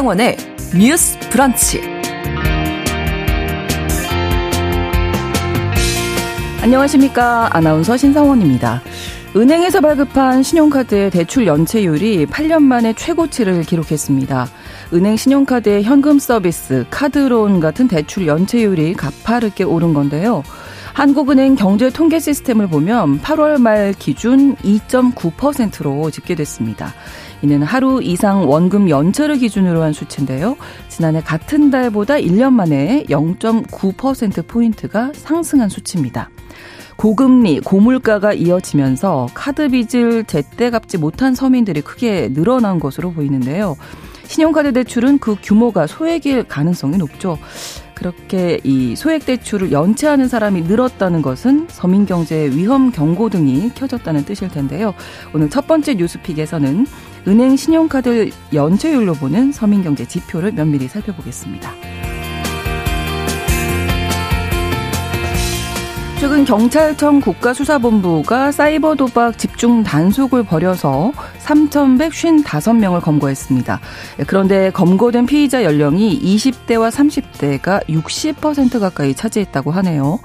신성원의 뉴스 브런치. 안녕하십니까. 아나운서 신성원입니다. 은행에서 발급한 신용카드의 대출 연체율이 8년 만에 최고치를 기록했습니다. 은행 신용카드의 현금 서비스, 카드론 같은 대출 연체율이 가파르게 오른 건데요. 한국은행 경제 통계 시스템을 보면 8월 말 기준 2.9%로 집계됐습니다. 이는 하루 이상 원금 연체를 기준으로 한 수치인데요. 지난해 같은 달보다 1년 만에 0.9%포인트가 상승한 수치입니다. 고금리, 고물가가 이어지면서 카드 빚을 제때 갚지 못한 서민들이 크게 늘어난 것으로 보이는데요. 신용카드 대출은 그 규모가 소액일 가능성이 높죠. 그렇게 이 소액 대출을 연체하는 사람이 늘었다는 것은 서민 경제의 위험 경고 등이 켜졌다는 뜻일 텐데요. 오늘 첫 번째 뉴스픽에서는 은행 신용카드 연체율로 보는 서민 경제 지표를 면밀히 살펴보겠습니다. 최근 경찰청 국가수사본부가 사이버 도박 집중 단속을 벌여서 3,155명을 검거했습니다. 그런데 검거된 피의자 연령이 20대와 30대가 60% 가까이 차지했다고 하네요.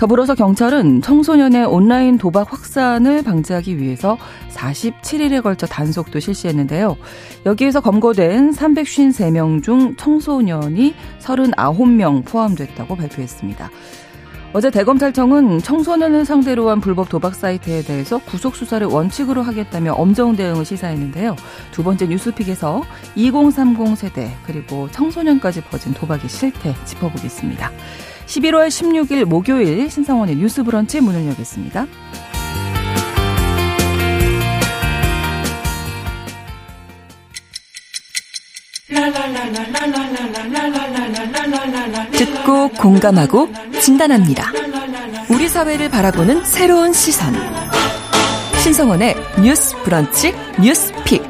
더불어서 경찰은 청소년의 온라인 도박 확산을 방지하기 위해서 47일에 걸쳐 단속도 실시했는데요. 여기에서 검거된 353명 중 청소년이 39명 포함됐다고 발표했습니다. 어제 대검찰청은 청소년을 상대로 한 불법 도박 사이트에 대해서 구속 수사를 원칙으로 하겠다며 엄정 대응을 시사했는데요. 두 번째 뉴스픽에서 2030 세대 그리고 청소년까지 퍼진 도박의 실태 짚어보겠습니다. 11월 16일 목요일 신성원의 뉴스 브런치 문을 열겠습니다. 듣고 공감하고 진단합니다. 우리 사회를 바라보는 새로운 시선. 신성원의 뉴스 브런치 뉴스 픽.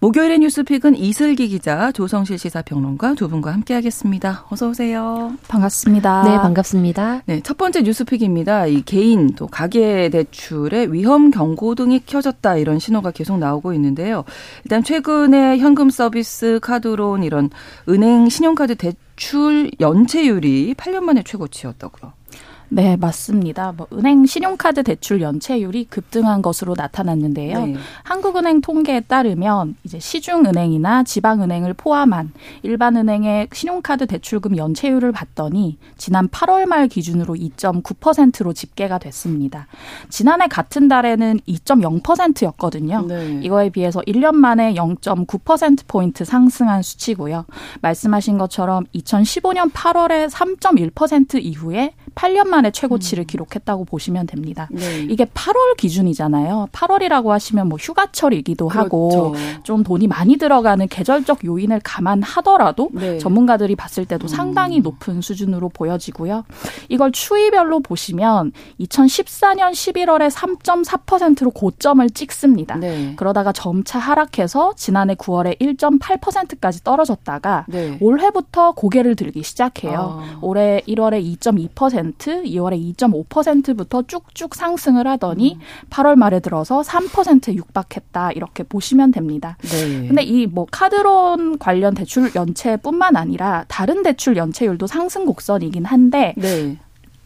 목요일의 뉴스픽은 이슬기 기자, 조성실 시사평론가 두 분과 함께하겠습니다. 어서 오세요. 반갑습니다. 네, 반갑습니다. 네, 첫 번째 뉴스픽입니다. 이 개인 또 가계 대출의 위험 경고 등이 켜졌다 이런 신호가 계속 나오고 있는데요. 일단 최근에 현금 서비스, 카드론 이런 은행 신용카드 대출 연체율이 8년 만에 최고치였다고요. 네, 맞습니다. 뭐 은행 신용카드 대출 연체율이 급등한 것으로 나타났는데요. 네. 한국은행 통계에 따르면 이제 시중은행이나 지방은행을 포함한 일반은행의 신용카드 대출금 연체율을 봤더니 지난 8월 말 기준으로 2.9%로 집계가 됐습니다. 지난해 같은 달에는 2.0%였거든요. 네. 이거에 비해서 1년 만에 0.9% 포인트 상승한 수치고요. 말씀하신 것처럼 2015년 8월에 3.1% 이후에 8년 만에 최고치를 음. 기록했다고 보시면 됩니다. 네. 이게 8월 기준이잖아요. 8월이라고 하시면 뭐 휴가철이기도 그렇죠. 하고 좀 돈이 많이 들어가는 계절적 요인을 감안하더라도 네. 전문가들이 봤을 때도 음. 상당히 높은 수준으로 보여지고요. 이걸 추이별로 보시면 2014년 11월에 3.4%로 고점을 찍습니다. 네. 그러다가 점차 하락해서 지난해 9월에 1.8%까지 떨어졌다가 네. 올해부터 고개를 들기 시작해요. 아. 올해 1월에 2.2% 2월에 2.5%부터 쭉쭉 상승을 하더니 음. 8월 말에 들어서 3% 육박했다 이렇게 보시면 됩니다. 네. 근데 이 뭐 카드론 관련 대출 연체뿐만 아니라 다른 대출 연체율도 상승 곡선이긴 한데 네.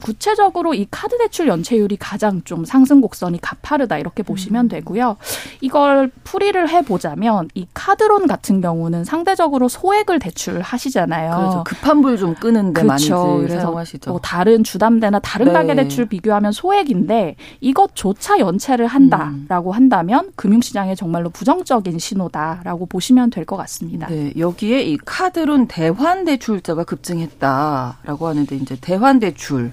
구체적으로 이 카드 대출 연체율이 가장 좀 상승 곡선이 가파르다 이렇게 보시면 음. 되고요. 이걸 풀이를 해 보자면 이 카드론 같은 경우는 상대적으로 소액을 대출하시잖아요. 그렇죠. 급한 불 좀 끄는데 그렇죠. 많이 그래서 사용하시죠. 뭐 다른 주담대나 다른 네. 가계 대출 비교하면 소액인데 이것조차 연체를 한다라고 음. 한다면 금융시장에 정말로 부정적인 신호다라고 보시면 될 것 같습니다. 네, 여기에 이 카드론 대환 대출자가 급증했다라고 하는데 이제 대환 대출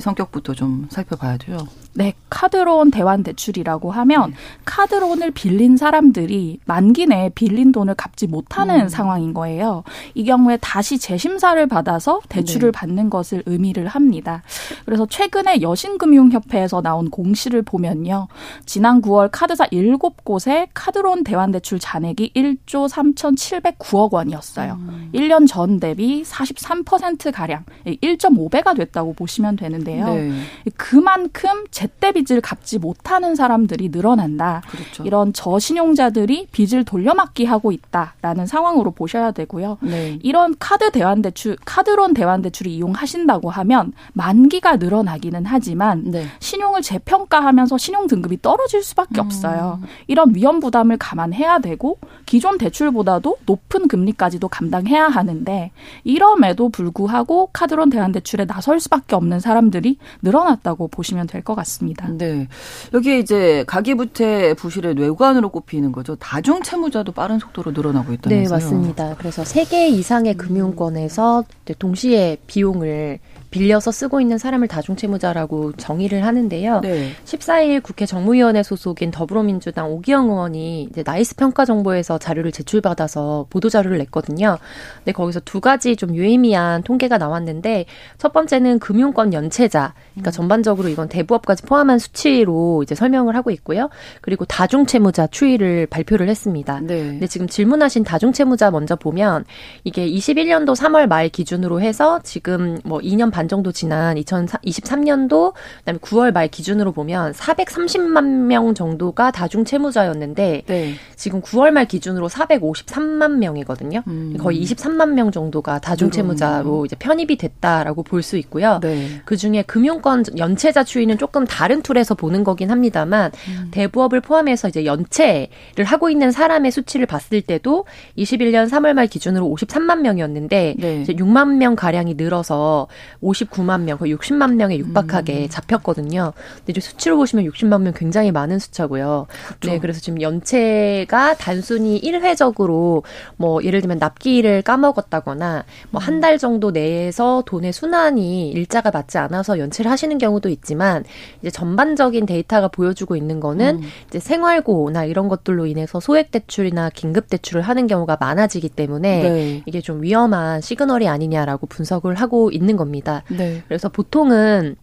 이 성격부터 좀 살펴봐야 돼요. 네, 카드론 대환 대출이라고 하면 네. 카드론을 빌린 사람들이 만기 내에 빌린 돈을 갚지 못하는 음. 상황인 거예요. 이 경우에 다시 재심사를 받아서 대출을 네. 받는 것을 의미를 합니다. 그래서 최근에 여신금융협회에서 나온 공시를 보면요. 지난 9월 카드사 7곳에 카드론 대환 대출 잔액이 1조 3,709억 원이었어요. 음. 1년 전 대비 43%가량 1.5배가 됐다고 보시면 되는데 요. 네. 그만큼 제때 빚을 갚지 못하는 사람들이 늘어난다. 그렇죠. 이런 저신용자들이 빚을 돌려막기 하고 있다라는 상황으로 보셔야 되고요. 네. 이런 카드 대환 대출, 카드론 대환 대출을 이용하신다고 하면 만기가 늘어나기는 하지만 네. 신용을 재평가하면서 신용 등급이 떨어질 수밖에 음. 없어요. 이런 위험 부담을 감안해야 되고 기존 대출보다도 높은 금리까지도 감당해야 하는데 이럼에도 불구하고 카드론 대환 대출에 나설 수밖에 없는 사람들 이 늘어났다고 보시면 될 것 같습니다. 네. 여기 이제 가계부채 부실의 뇌관으로 꼽히는 거죠. 다중 채무자도 빠른 속도로 늘어나고 있다면서요. 네, 맞습니다. 그래서 세 개 이상의 금융권에서 동시에 비용을 빌려서 쓰고 있는 사람을 다중채무자라고 정의를 하는데요. 네. 14일 국회 정무위원회 소속인 더불어민주당 오기형 의원이 이제 나이스 평가 정보에서 자료를 제출받아서 보도 자료를 냈거든요. 근데 거기서 두 가지 좀 유의미한 통계가 나왔는데 첫 번째는 금융권 연체자, 그러니까 음. 전반적으로 이건 대부업까지 포함한 수치로 이제 설명을 하고 있고요. 그리고 다중채무자 추이를 발표를 했습니다. 네. 근데 지금 질문하신 다중채무자 먼저 보면 이게 21년도 3월 말 기준으로 해서 지금 뭐 2년 반반 정도 지난 2023년도 그다음에 9월 말 기준으로 보면 430만 명 정도가 다중 채무자였는데 네. 지금 9월 말 기준으로 453만 명이거든요. 음. 거의 23만 명 정도가 다중 채무자로 이제 편입이 됐다라고 볼 수 있고요. 네. 그 중에 금융권 연체자 추이는 조금 다른 툴에서 보는 거긴 합니다만 음. 대부업을 포함해서 이제 연체를 하고 있는 사람의 수치를 봤을 때도 21년 3월 말 기준으로 53만 명이었는데 네. 이제 6만 명 가량이 늘어서 59만 명, 거의 60만 명에 육박하게 음. 잡혔거든요. 근데 이제 수치로 보시면 60만 명 굉장히 많은 숫자고요. 그렇죠. 네, 그래서 지금 연체가 단순히 일회적으로 뭐 예를 들면 납기를 까먹었다거나 뭐 한달 음. 정도 내에서 돈의 순환이 일자가 맞지 않아서 연체를 하시는 경우도 있지만 이제 전반적인 데이터가 보여주고 있는 거는 음. 이제 생활고나 이런 것들로 인해서 소액 대출이나 긴급 대출을 하는 경우가 많아지기 때문에 네. 이게 좀 위험한 시그널이 아니냐라고 분석을 하고 있는 겁니다. 네. 그래서 보통은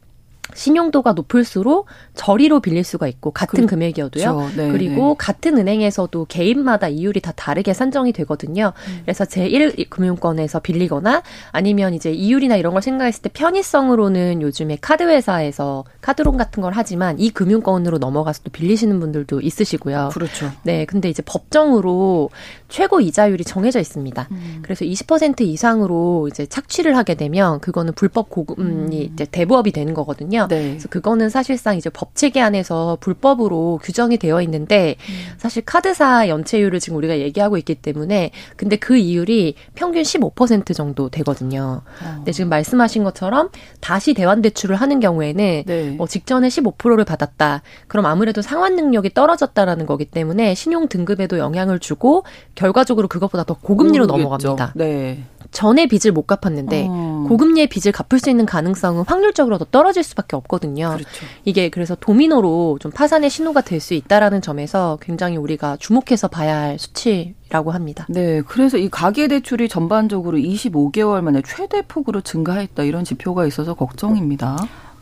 신용도가 높을수록 저리로 빌릴 수가 있고 같은 그, 금액이어도요. 네, 그리고 네. 같은 은행에서도 개인마다 이율이 다 다르게 산정이 되거든요. 음. 그래서 제1 금융권에서 빌리거나 아니면 이제 이율이나 이런 걸 생각했을 때 편의성으로는 요즘에 카드 회사에서 카드론 같은 걸 하지만 이 금융권으로 넘어가서 또 빌리시는 분들도 있으시고요. 그렇죠. 네, 근데 이제 법정으로 최고 이자율이 정해져 있습니다. 음. 그래서 20% 이상으로 이제 착취를 하게 되면 그거는 불법 고금이 음. 이제 대부업이 되는 거거든요. 네. 그래서 그거는 사실상 이제 법 체계 안에서 불법으로 규정이 되어 있는데 음. 사실 카드사 연체율을 지금 우리가 얘기하고 있기 때문에 근데 그 이율이 평균 15% 정도 되거든요. 어. 근데 지금 말씀하신 것처럼 다시 대환 대출을 하는 경우에는 네. 뭐 직전에 15%를 받았다. 그럼 아무래도 상환 능력이 떨어졌다라는 거기 때문에 신용 등급에도 영향을 주고 결과적으로 그것보다 더 고금리로 모르겠죠. 넘어갑니다. 네. 전에 빚을 못 갚았는데 어. 고금리의 빚을 갚을 수 있는 가능성은 확률적으로 더 떨어질 수밖에 없거든요. 그렇죠. 이게 그래서 도미노로 좀 파산의 신호가 될 수 있다라는 점에서 굉장히 우리가 주목해서 봐야 할 수치라고 합니다. 네, 그래서 이 가계 대출이 전반적으로 25개월 만에 최대 폭으로 증가했다 이런 지표가 있어서 걱정입니다.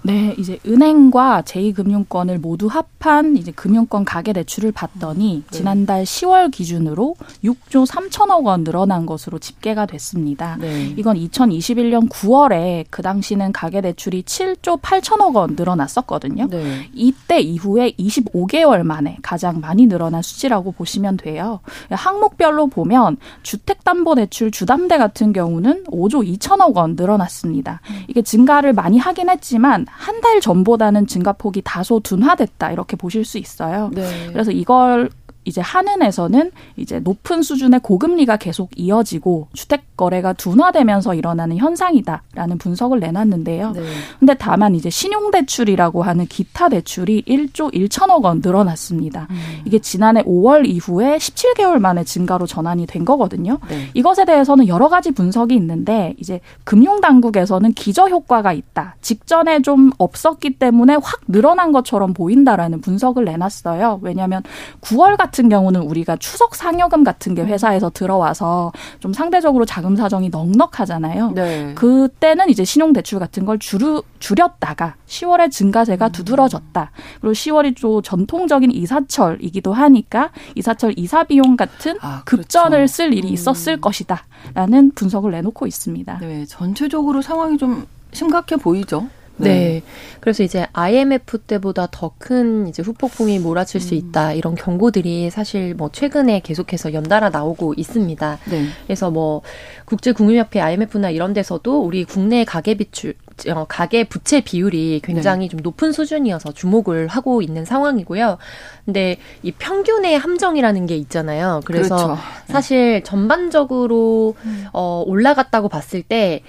네, 이제 은행과 제2금융권을 모두 합한 이제 금융권 가계 대출을 봤더니 네. 지난달 10월 기준으로 6조 3천억 원 늘어난 것으로 집계가 됐습니다. 네. 이건 2021년 9월에 그 당시는 가계 대출이 7조 8천억 원 늘어났었거든요. 네. 이때 이후에 25개월 만에 가장 많이 늘어난 수치라고 보시면 돼요. 항목별로 보면 주택담보대출 주담대 같은 경우는 5조 2천억 원 늘어났습니다. 이게 증가를 많이 하긴 했지만 한 달 전보다는 증가폭이 다소 둔화됐다 이렇게 보실 수 있어요. 네. 그래서 이걸 이제 한은에서는 이제 높은 수준의 고금리가 계속 이어지고 주택 거래가 둔화되면서 일어나는 현상이다라는 분석을 내놨는데요. 네. 근데 다만 이제 신용 대출이라고 하는 기타 대출이 1조 1천억 원 늘어났습니다. 음. 이게 지난해 5월 이후에 17개월 만에 증가로 전환이 된 거거든요. 네. 이것에 대해서는 여러 가지 분석이 있는데 이제 금융 당국에서는 기저 효과가 있다. 직전에 좀 없었기 때문에 확 늘어난 것처럼 보인다라는 분석을 내놨어요. 왜냐하면 9월 같은 경우는 우리가 추석 상여금 같은 게 회사에서 들어와서 좀 상대적으로 자금 사정이 넉넉하잖아요. 네. 그때는 이제 신용 대출 같은 걸 줄여, 줄였다가 10월에 증가세가 두드러졌다. 그리고 10월이 또 전통적인 이사철이기도 하니까 이사철 이사 비용 같은 아, 그렇죠. 급전을 쓸 일이 음. 있었을 것이다라는 분석을 내놓고 있습니다. 네, 전체적으로 상황이 좀 심각해 보이죠. 네. 네. 그래서 이제 IMF 때보다 더 큰 이제 후폭풍이 몰아칠 음. 수 있다 이런 경고들이 사실 뭐 최근에 계속해서 연달아 나오고 있습니다. 네. 그래서 뭐 국제 금융협회 IMF나 이런 데서도 우리 국내 가계 비출 어, 가계 부채 비율이 굉장히 네. 좀 높은 수준이어서 주목을 하고 있는 상황이고요. 근데 이 평균의 함정이라는 게 있잖아요. 그래서 그렇죠. 사실 전반적으로 음. 어 올라갔다고 봤을 때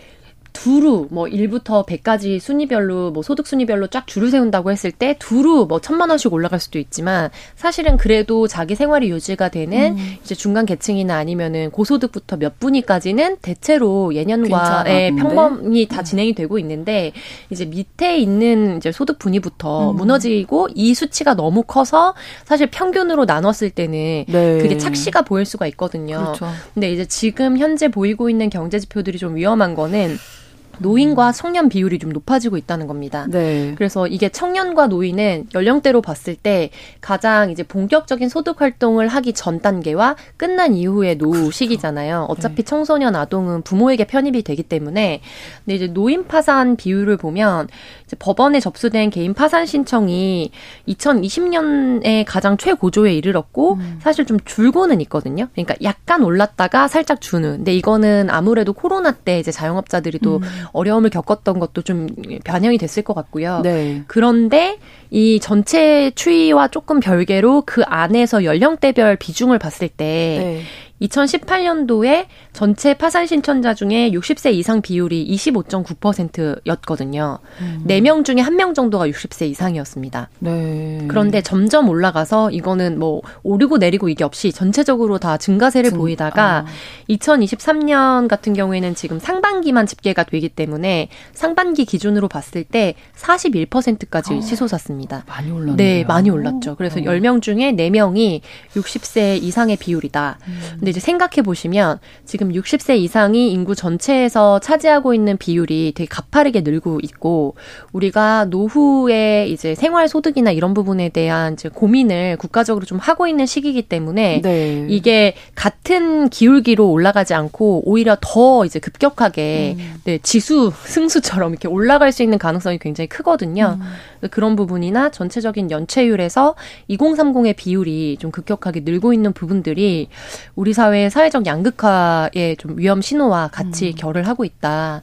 두루 뭐 1부터 100까지 순위별로 뭐 소득 순위별로 쫙 줄을 세운다고 했을 때 두루 뭐 천만 원씩 올라갈 수도 있지만 사실은 그래도 자기 생활이 유지가 되는 음. 이제 중간 계층이나 아니면은 고소득부터 몇 분위까지는 대체로 예년과의 평범이 다 음. 진행이 되고 있는데 이제 밑에 있는 이제 소득 분위부터 음. 무너지고 이 수치가 너무 커서 사실 평균으로 나눴을 때는 네. 그게 착시가 보일 수가 있거든요. 그렇죠. 근데 이제 지금 현재 보이고 있는 경제 지표들이 좀 위험한 거는 노인과 청년 비율이 좀 높아지고 있다는 겁니다. 네. 그래서 이게 청년과 노인은 연령대로 봤을 때 가장 이제 본격적인 소득 활동을 하기 전 단계와 끝난 이후의 노후 그렇죠. 시기잖아요. 어차피 네. 청소년 아동은 부모에게 편입이 되기 때문에 근데 이제 노인 파산 비율을 보면 이제 법원에 접수된 개인 파산 신청이 2020년에 가장 최고조에 이르렀고 음. 사실 좀 줄고는 있거든요. 그러니까 약간 올랐다가 살짝 주는. 근데 이거는 아무래도 코로나 때 이제 자영업자들이 또 음. 어려움을 겪었던 것도 좀 반영이 됐을 것 같고요. 네. 그런데 이 전체 추이와 조금 별개로 그 안에서 연령대별 비중을 봤을 때 네. 2018년도에 전체 파산 신청자 중에 60세 이상 비율이 25.9%였거든요. 음. 4명 중에 1명 정도가 60세 이상이었습니다. 네. 그런데 점점 올라가서 이거는 뭐 오르고 내리고 이게 없이 전체적으로 다 증가세를 증, 보이다가 아. 2023년 같은 경우에는 지금 상반기만 집계가 되기 때문에 상반기 기준으로 봤을 때 41%까지 어. 치솟았습니다. 많이 올랐네요. 네, 많이 올랐죠. 그래서 어. 10명 중에 4명이 60세 이상의 비율이다. 음. 근데 이제 생각해 보시면 지금 60세 이상이 인구 전체에서 차지하고 있는 비율이 되게 가파르게 늘고 있고 우리가 노후에 이제 생활 소득이나 이런 부분에 대한 이제 고민을 국가적으로 좀 하고 있는 시기이기 때문에 네. 이게 같은 기울기로 올라가지 않고 오히려 더 이제 급격하게 음. 네, 지수 승수처럼 이렇게 올라갈 수 있는 가능성이 굉장히 크거든요. 음. 그런 부분이나 전체적인 연체율에서 2030의 비율이 좀 급격하게 늘고 있는 부분들이 우리 사회의 사회적 양극화의 좀 위험 신호와 같이 음. 결을 하고 있다.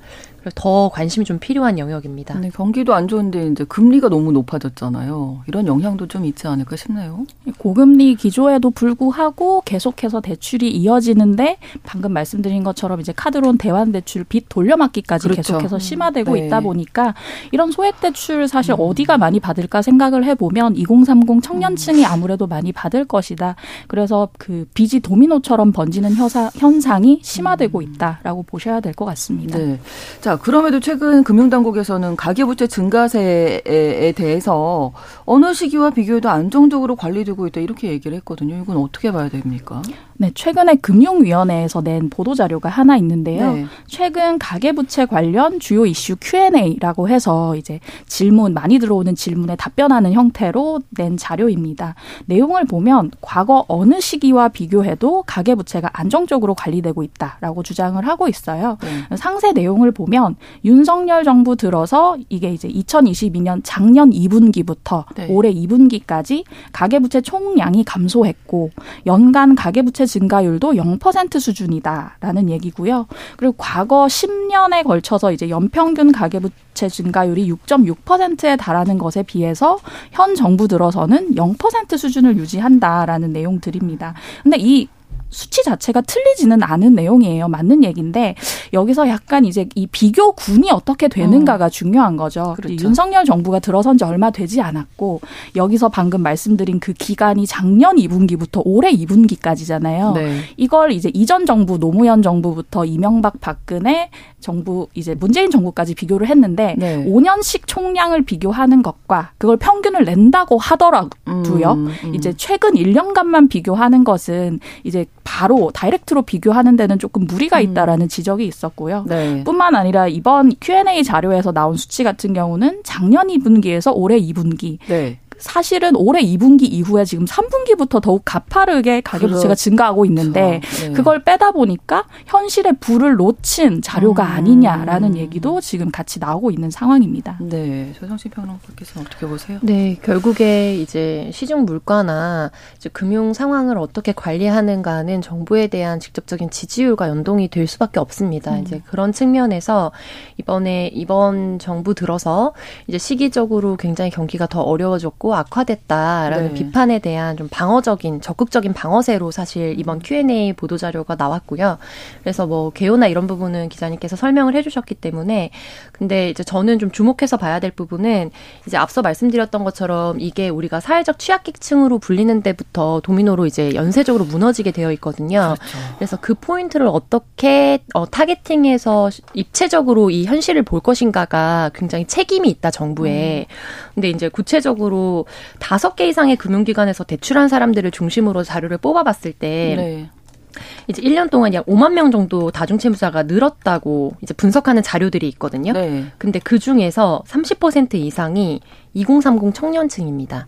더 관심이 좀 필요한 영역입니다. 네, 경기도 안 좋은데 이제 금리가 너무 높아졌잖아요. 이런 영향도 좀 있지 않을까 싶네요. 고금리 기조에도 불구하고 계속해서 대출이 이어지는데 방금 말씀드린 것처럼 이제 카드론 대환 대출 빚 돌려막기까지 그렇죠. 계속해서 심화되고 네. 있다 보니까 이런 소액 대출 사실 음. 어디가 많이 받을까 생각을 해보면 2030 청년층이 아무래도 많이 받을 것이다. 그래서 그 빚이 도미노처럼 번지는 현상, 현상이 심화되고 음. 있다라고 보셔야 될 것 같습니다. 네. 자, 그럼에도 최근 금융당국에서는 가계부채 증가세에 대해서 어느 시기와 비교해도 안정적으로 관리되고 있다 이렇게 얘기를 했거든요. 이건 어떻게 봐야 됩니까? 네, 최근에 금융위원회에서 낸 보도 자료가 하나 있는데요. 네. 최근 가계부채 관련 주요 이슈 Q&A라고 해서 이제 질문 많이 들어오는 질문에 답변하는 형태로 낸 자료입니다. 내용을 보면 과거 어느 시기와 비교해도 가계부채가 안정적으로 관리되고 있다라고 주장을 하고 있어요. 네. 상세 내용을 보면 윤석열 정부 들어서 이게 이제 2022년 작년 2분기부터 네. 올해 2분기까지 가계부채 총량이 감소했고 연간 가계부채 증가율도 0% 수준이다라는 얘기고요. 그리고 과거 10년에 걸쳐서 이제 연평균 가계부채 증가율이 6.6%에 달하는 것에 비해서 현 정부 들어서는 0% 수준을 유지한다라는 내용들입니다. 근데 이 수치 자체가 틀리지는 않은 내용이에요. 맞는 얘기인데 여기서 약간 이제 이 비교군이 어떻게 되는가가 어. 중요한 거죠. 그렇죠. 윤석열 정부가 들어선 지 얼마 되지 않았고 여기서 방금 말씀드린 그 기간이 작년 2분기부터 올해 2분기까지잖아요. 네. 이걸 이제 이전 정부 노무현 정부부터 이명박 박근혜 정부 이제 문재인 정부까지 비교를 했는데 네. 5년씩 총량을 비교하는 것과 그걸 평균을 낸다고 하더라도요. 음, 음. 이제 최근 1년간만 비교하는 것은 이제 바로 다이렉트로 비교하는 데는 조금 무리가 음. 있다라는 음. 지적이 있었고요. 네. 뿐만 아니라 이번 Q&A 자료에서 나온 수치 같은 경우는 작년 2분기에서 올해 2분기 네. 사실은 올해 2분기 이후에 지금 3분기부터 더욱 가파르게 가계 부채가 증가하고 있는데 그렇죠. 네. 그걸 빼다 보니까 현실에 불을 놓친 자료가 음. 아니냐라는 얘기도 지금 같이 나오고 있는 상황입니다. 네, 조성신 평론가께서는 어떻게 보세요? 네, 결국에 이제 시중 물가나 이제 금융 상황을 어떻게 관리하는가는 정부에 대한 직접적인 지지율과 연동이 될 수밖에 없습니다. 음. 이제 그런 측면에서 이번에 이번 정부 들어서 이제 시기적으로 굉장히 경기가 더 어려워졌고 악화됐다라는 네. 비판에 대한 좀 방어적인 적극적인 방어세로 사실 이번 Q&A 보도 자료가 나왔고요. 그래서 뭐 개요나 이런 부분은 기자님께서 설명을 해주셨기 때문에 근데 이제 저는 좀 주목해서 봐야 될 부분은 이제 앞서 말씀드렸던 것처럼 이게 우리가 사회적 취약계층으로 불리는 데부터 도미노로 이제 연쇄적으로 무너지게 되어 있거든요. 그렇죠. 그래서 그 포인트를 어떻게 어, 타겟팅해서 입체적으로 이 현실을 볼 것인가가 굉장히 책임이 있다 정부에. 음. 근데 이제 구체적으로 다섯 개 이상의 금융기관에서 대출한 사람들을 중심으로 자료를 뽑아봤을 때 네. 이제 1년 동안 약 5만 명 정도 다중채무자가 늘었다고 이제 분석하는 자료들이 있거든요. 네. 근데 그 중에서 30% 이상이 2030 청년층입니다.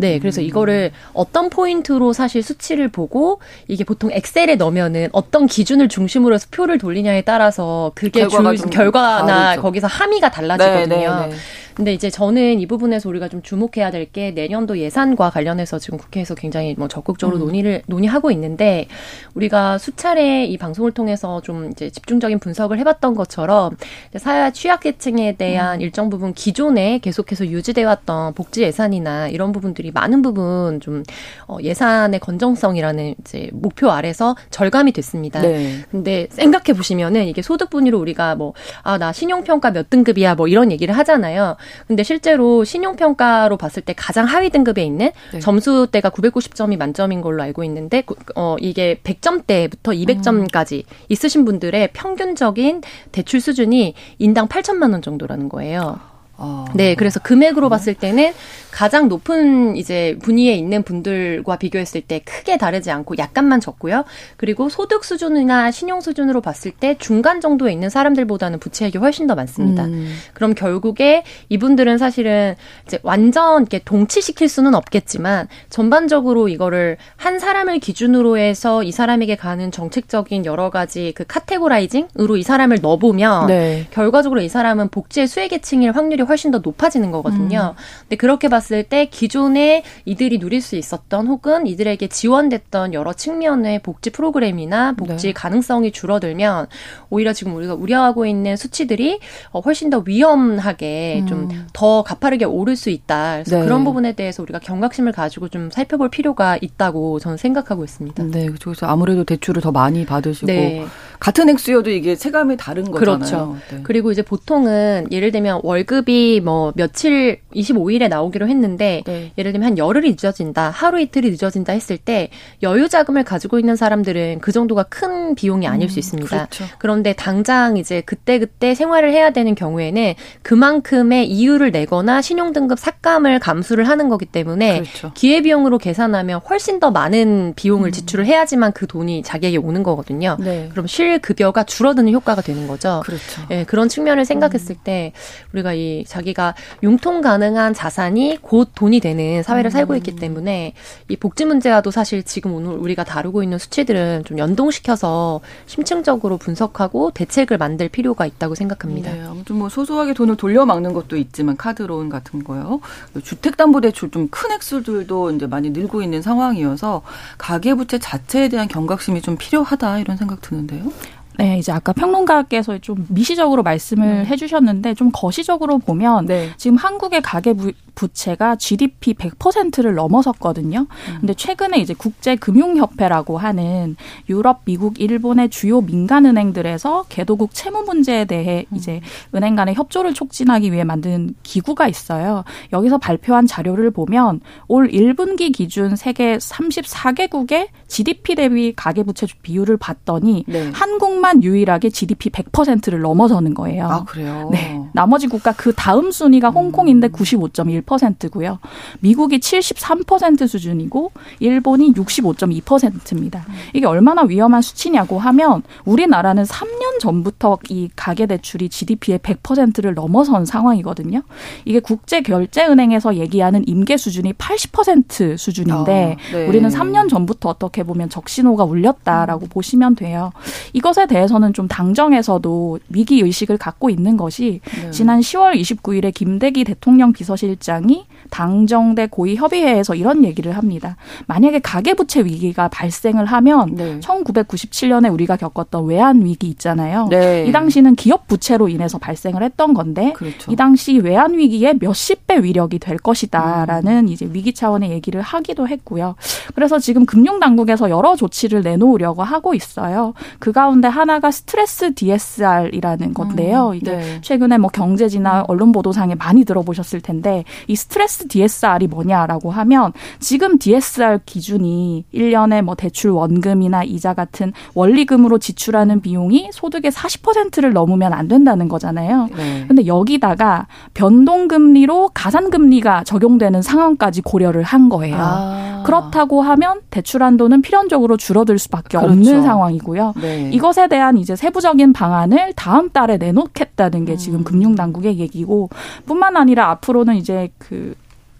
네, 그래서 음. 이거를 어떤 포인트로 사실 수치를 보고 이게 보통 엑셀에 넣으면은 어떤 기준을 중심으로 해서 표를 돌리냐에 따라서 그게 결과가 주, 결과나. 거기서 함의가 달라지거든요. 네, 네, 네. 근데 이제 저는 이 부분에서 우리가 좀 주목해야 될 게 내년도 예산과 관련해서 지금 국회에서 굉장히 뭐 적극적으로 음. 논의를 논의하고 있는데 우리가 수차례 이 방송을 통해서 좀 이제 집중적인 분석을 해봤던 것처럼 사회 취약계층에 대한 음. 일정 부분 기존에 계속해서 유지돼 왔던 복지 예산이나 이런 부분들이 많은 부분 좀 어, 예산의 건정성이라는 이제 목표 아래서 절감이 됐습니다. 네. 근데 생각해 보시면은 이게 소득 분위로 우리가 뭐 아 나 신용평가 몇 등급이야 뭐 이런 얘기를 하잖아요. 근데 실제로 신용평가로 봤을 때 가장 하위 등급에 있는 네. 점수대가 990점이 만점인 걸로 알고 있는데 어 이게 100점대부터 200점까지 음. 있으신 분들의 평균적인 대출 수준이 인당 8천만 원 정도라는 거예요. 아. 네, 그래서 금액으로 봤을 때는 가장 높은 이제 분위에 있는 분들과 비교했을 때 크게 다르지 않고 약간만 적고요. 그리고 소득 수준이나 신용 수준으로 봤을 때 중간 정도에 있는 사람들보다는 부채액이 훨씬 더 많습니다. 음. 그럼 결국에 이분들은 사실은 이제 완전 이렇게 동치시킬 수는 없겠지만 전반적으로 이거를 한 사람을 기준으로 해서 이 사람에게 가는 정책적인 여러 가지 그 카테고라이징으로 이 사람을 넣어보면 네. 결과적으로 이 사람은 복지의 수혜계층일 확률이 훨씬 더 높아지는 거거든요. 음. 근데 그렇게 봤을 때 기존에 이들이 누릴 수 있었던 혹은 이들에게 지원됐던 여러 측면의 복지 프로그램이나 복지 네. 가능성이 줄어들면 오히려 지금 우리가 우려하고 있는 수치들이 어, 훨씬 더 위험하게 음. 좀더 가파르게 오를 수 있다. 그래서 네. 그런 부분에 대해서 우리가 경각심을 가지고 좀 살펴볼 필요가 있다고 저는 생각하고 있습니다. 네, 그래서 아무래도 대출을 더 많이 받으시고 네. 같은 액수여도 이게 체감이 다른 거잖아요. 그렇죠. 네. 그리고 이제 보통은 예를 들면 월급이 뭐 며칠 25일에 나오기로 했는데 네. 예를 들면 한 열흘이 늦어진다, 하루 이틀이 늦어진다 했을 때 여유 자금을 가지고 있는 사람들은 그 정도가 큰 비용이 아닐 음, 수 있습니다. 그렇죠. 그런데 당장 이제 그때 그때 생활을 해야 되는 경우에는 그만큼의 이유를 내거나 신용 등급 삭감을 감수를 하는 거기 때문에 그렇죠. 기회 비용으로 계산하면 훨씬 더 많은 비용을 음. 지출을 해야지만 그 돈이 자기에게 오는 거거든요. 네. 그럼 실 실급여가 줄어드는 효과가 되는 거죠. 그렇죠. 예, 그런 측면을 생각했을 음. 때 우리가 이 자기가 융통 가능한 자산이 곧 돈이 되는 사회를 음. 살고 있기 때문에 이 복지 문제와도 사실 지금 오늘 우리가 다루고 있는 수치들은 좀 연동시켜서 심층적으로 분석하고 대책을 만들 필요가 있다고 생각합니다. 네, 아무튼 뭐 소소하게 돈을 돌려 막는 것도 있지만 카드론 같은 거요. 주택담보대출 좀 큰 액수들도 이제 많이 늘고 있는 상황이어서 가계부채 자체에 대한 경각심이 좀 필요하다 이런 생각 드는데요. 네, 이제 아까 평론가께서 좀 미시적으로 말씀을 네. 해주셨는데 좀 거시적으로 보면 네. 지금 한국의 가계 부채가 GDP 100%를 넘어섰거든요. 음. 근데 최근에 이제 국제금융협회라고 하는 유럽, 미국, 일본의 주요 민간은행들에서 개도국 채무 문제에 대해 음. 이제 은행 간의 협조를 촉진하기 위해 만든 기구가 있어요. 여기서 발표한 자료를 보면 올 1분기 기준 세계 34개국의 GDP 대비 가계 부채 비율을 봤더니 네. 한국만 유일하게 GDP 100%를 넘어서는 거예요. 아, 그래요? 네. 나머지 국가 그 다음 순위가 홍콩인데 95.1% 1%고요. 미국이 73% 수준이고 일본이 65.2%입니다. 이게 얼마나 위험한 수치냐고 하면 우리나라는 3년 전부터 이 가계 대출이 GDP의 100%를 넘어선 상황이거든요. 이게 국제 결제 은행에서 얘기하는 임계 수준이 80% 수준인데 아, 네. 우리는 3년 전부터 어떻게 보면 적신호가 울렸다라고 음. 보시면 돼요. 이것에 대해서는 좀 당정에서도 위기 의식을 갖고 있는 것이 네. 지난 10월 29일에 김대기 대통령 비서실장 위원장이 당정대 고위 협의회에서 이런 얘기를 합니다. 만약에 가계부채 위기가 발생을 하면 네. 1997년에 우리가 겪었던 외환 위기 있잖아요. 네. 이 당시는 기업 부채로 인해서 발생을 했던 건데 그렇죠. 이 당시 외환 위기에 몇십 배 위력이 될 것이다라는 음. 이제 위기 차원의 얘기를 하기도 했고요. 그래서 지금 금융 당국 에서 여러 조치를 내놓으려고 하고 있어요. 그 가운데 하나가 스트레스 DSR이라는 건데요. 음. 이게 네. 최근에 뭐 경제지나 언론 보도상에 많이 들어보셨을 텐데 이 스트레스 DSR이 뭐냐라고 하면 지금 DSR 기준이 1년에 뭐 대출 원금이나 이자 같은 원리금으로 지출하는 비용이 소득의 40%를 넘으면 안 된다는 거잖아요. 네. 근데 여기다가 변동금리로 가산금리가 적용되는 상황까지 고려를 한 거예요. 아. 그렇다고 하면 대출 한 도는 필연적으로 줄어들 수밖에 그렇죠. 없는 상황이고요. 네. 이것에 대한 이제 세부적인 방안을 다음 달에 내놓겠다는 게 지금 음. 금융당국의 얘기고 뿐만 아니라 앞으로는 이제 그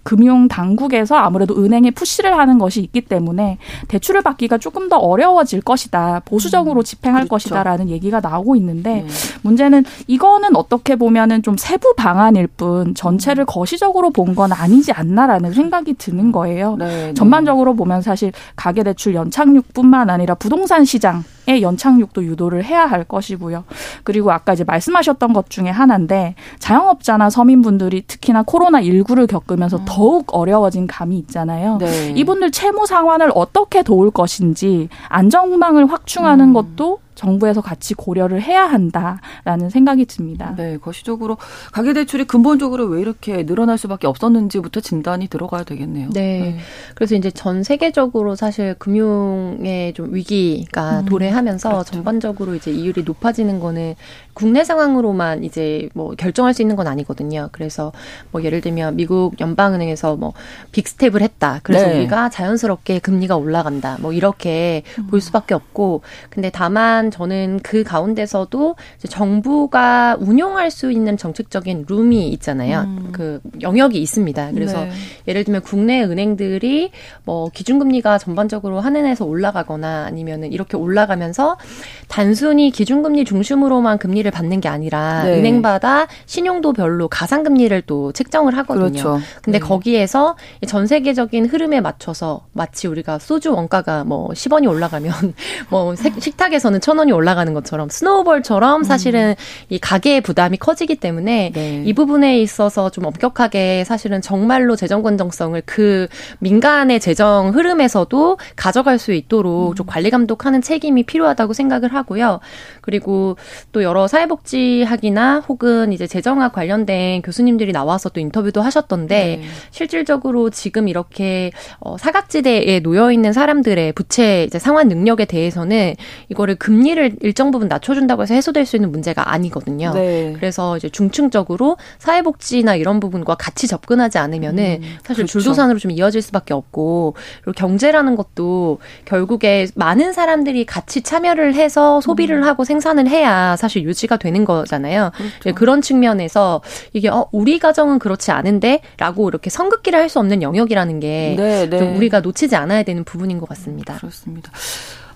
금융 당국에서 아무래도 은행에 푸시를 하는 것이 있기 때문에 대출을 받기가 조금 더 어려워질 것이다. 보수적으로 음, 집행할 그렇죠. 것이다라는 얘기가 나오고 있는데 네. 문제는 이거는 어떻게 보면은 좀 세부 방안일 뿐 전체를 음. 거시적으로 본 건 아니지 않나라는 생각이 드는 거예요. 네, 네. 전반적으로 보면 사실 가계 대출 연착륙뿐만 아니라 부동산 시장 의 연착륙도 유도를 해야 할 것이고요. 그리고 아까 이제 말씀하셨던 것 중에 하나인데 자영업자나 서민분들이 특히나 코로나 19를 겪으면서 음. 더욱 어려워진 감이 있잖아요. 네. 이분들 채무 상환을 어떻게 도울 것인지 안정망을 확충하는 음. 것도 정부에서 같이 고려를 해야 한다라는 생각이 듭니다. 네, 거시적으로 가계 대출이 근본적으로 왜 이렇게 늘어날 수밖에 없었는지부터 진단이 들어가야 되겠네요. 네. 네. 그래서 이제 전 세계적으로 사실 금융의 좀 위기가 음, 도래하면서 그렇죠. 전반적으로 이제 이율이 높아지는 거는 국내 상황으로만 이제 뭐 결정할 수 있는 건 아니거든요. 그래서 뭐 예를 들면 미국 연방은행에서 뭐 빅스텝을 했다. 그래서 네. 우리가 자연스럽게 금리가 올라간다. 뭐 이렇게 음. 볼 수밖에 없고 근데 다만 저는 그 가운데서도 정부가 운용할 수 있는 정책적인 룸이 있잖아요. 음. 그 영역이 있습니다. 그래서 네. 예를 들면 국내 은행들이 뭐 기준금리가 전반적으로 한은에서 올라가거나 아니면은 이렇게 올라가면서 단순히 기준금리 중심으로만 금리를 받는 게 아니라 네. 은행마다 신용도별로 가상금리를 또 책정을 하거든요. 그렇죠. 근데 네. 거기에서 전 세계적인 흐름에 맞춰서 마치 우리가 소주 원가가 뭐 10원이 올라가면 뭐 식탁에서는 1 0 0 0 원이 올라가는 것처럼 스노우볼처럼 사실은 음. 이 가계의 부담이 커지기 때문에 네. 이 부분에 있어서 좀 엄격하게 사실은 정말로 재정 건정성을 그 민간의 재정 흐름에서도 가져갈 수 있도록 음. 좀 관리 감독하는 책임이 필요하다고 생각을 하고요. 그리고 또 여러 사 회복지학이나 혹은 이제 재정학 관련된 교수님들이 나와서 또 인터뷰도 하셨던데 네. 실질적으로 지금 이렇게 어 사각지대에 놓여 있는 사람들의 부채 이제 상환 능력에 대해서는 이거를 금리 금리를 일정 부분 낮춰준다고 해서 해소될 수 있는 문제가 아니거든요. 네. 그래서 이제 중층적으로 사회복지나 이런 부분과 같이 접근하지 않으면은 음, 사실 그렇죠. 줄도산으로 좀 이어질 수밖에 없고 그리고 경제라는 것도 결국에 많은 사람들이 같이 참여를 해서 소비를 음. 하고 생산을 해야 사실 유 지가 되는 거잖아요. 그렇죠. 네, 그런 측면에서 이게 어 우리 가정은 그렇지 않은데라고 이렇게 선긋기를 할 수 없는 영역이라는 게좀 네, 네. 우리가 놓치지 않아야 되는 부분인 것 같습니다. 그렇습니다.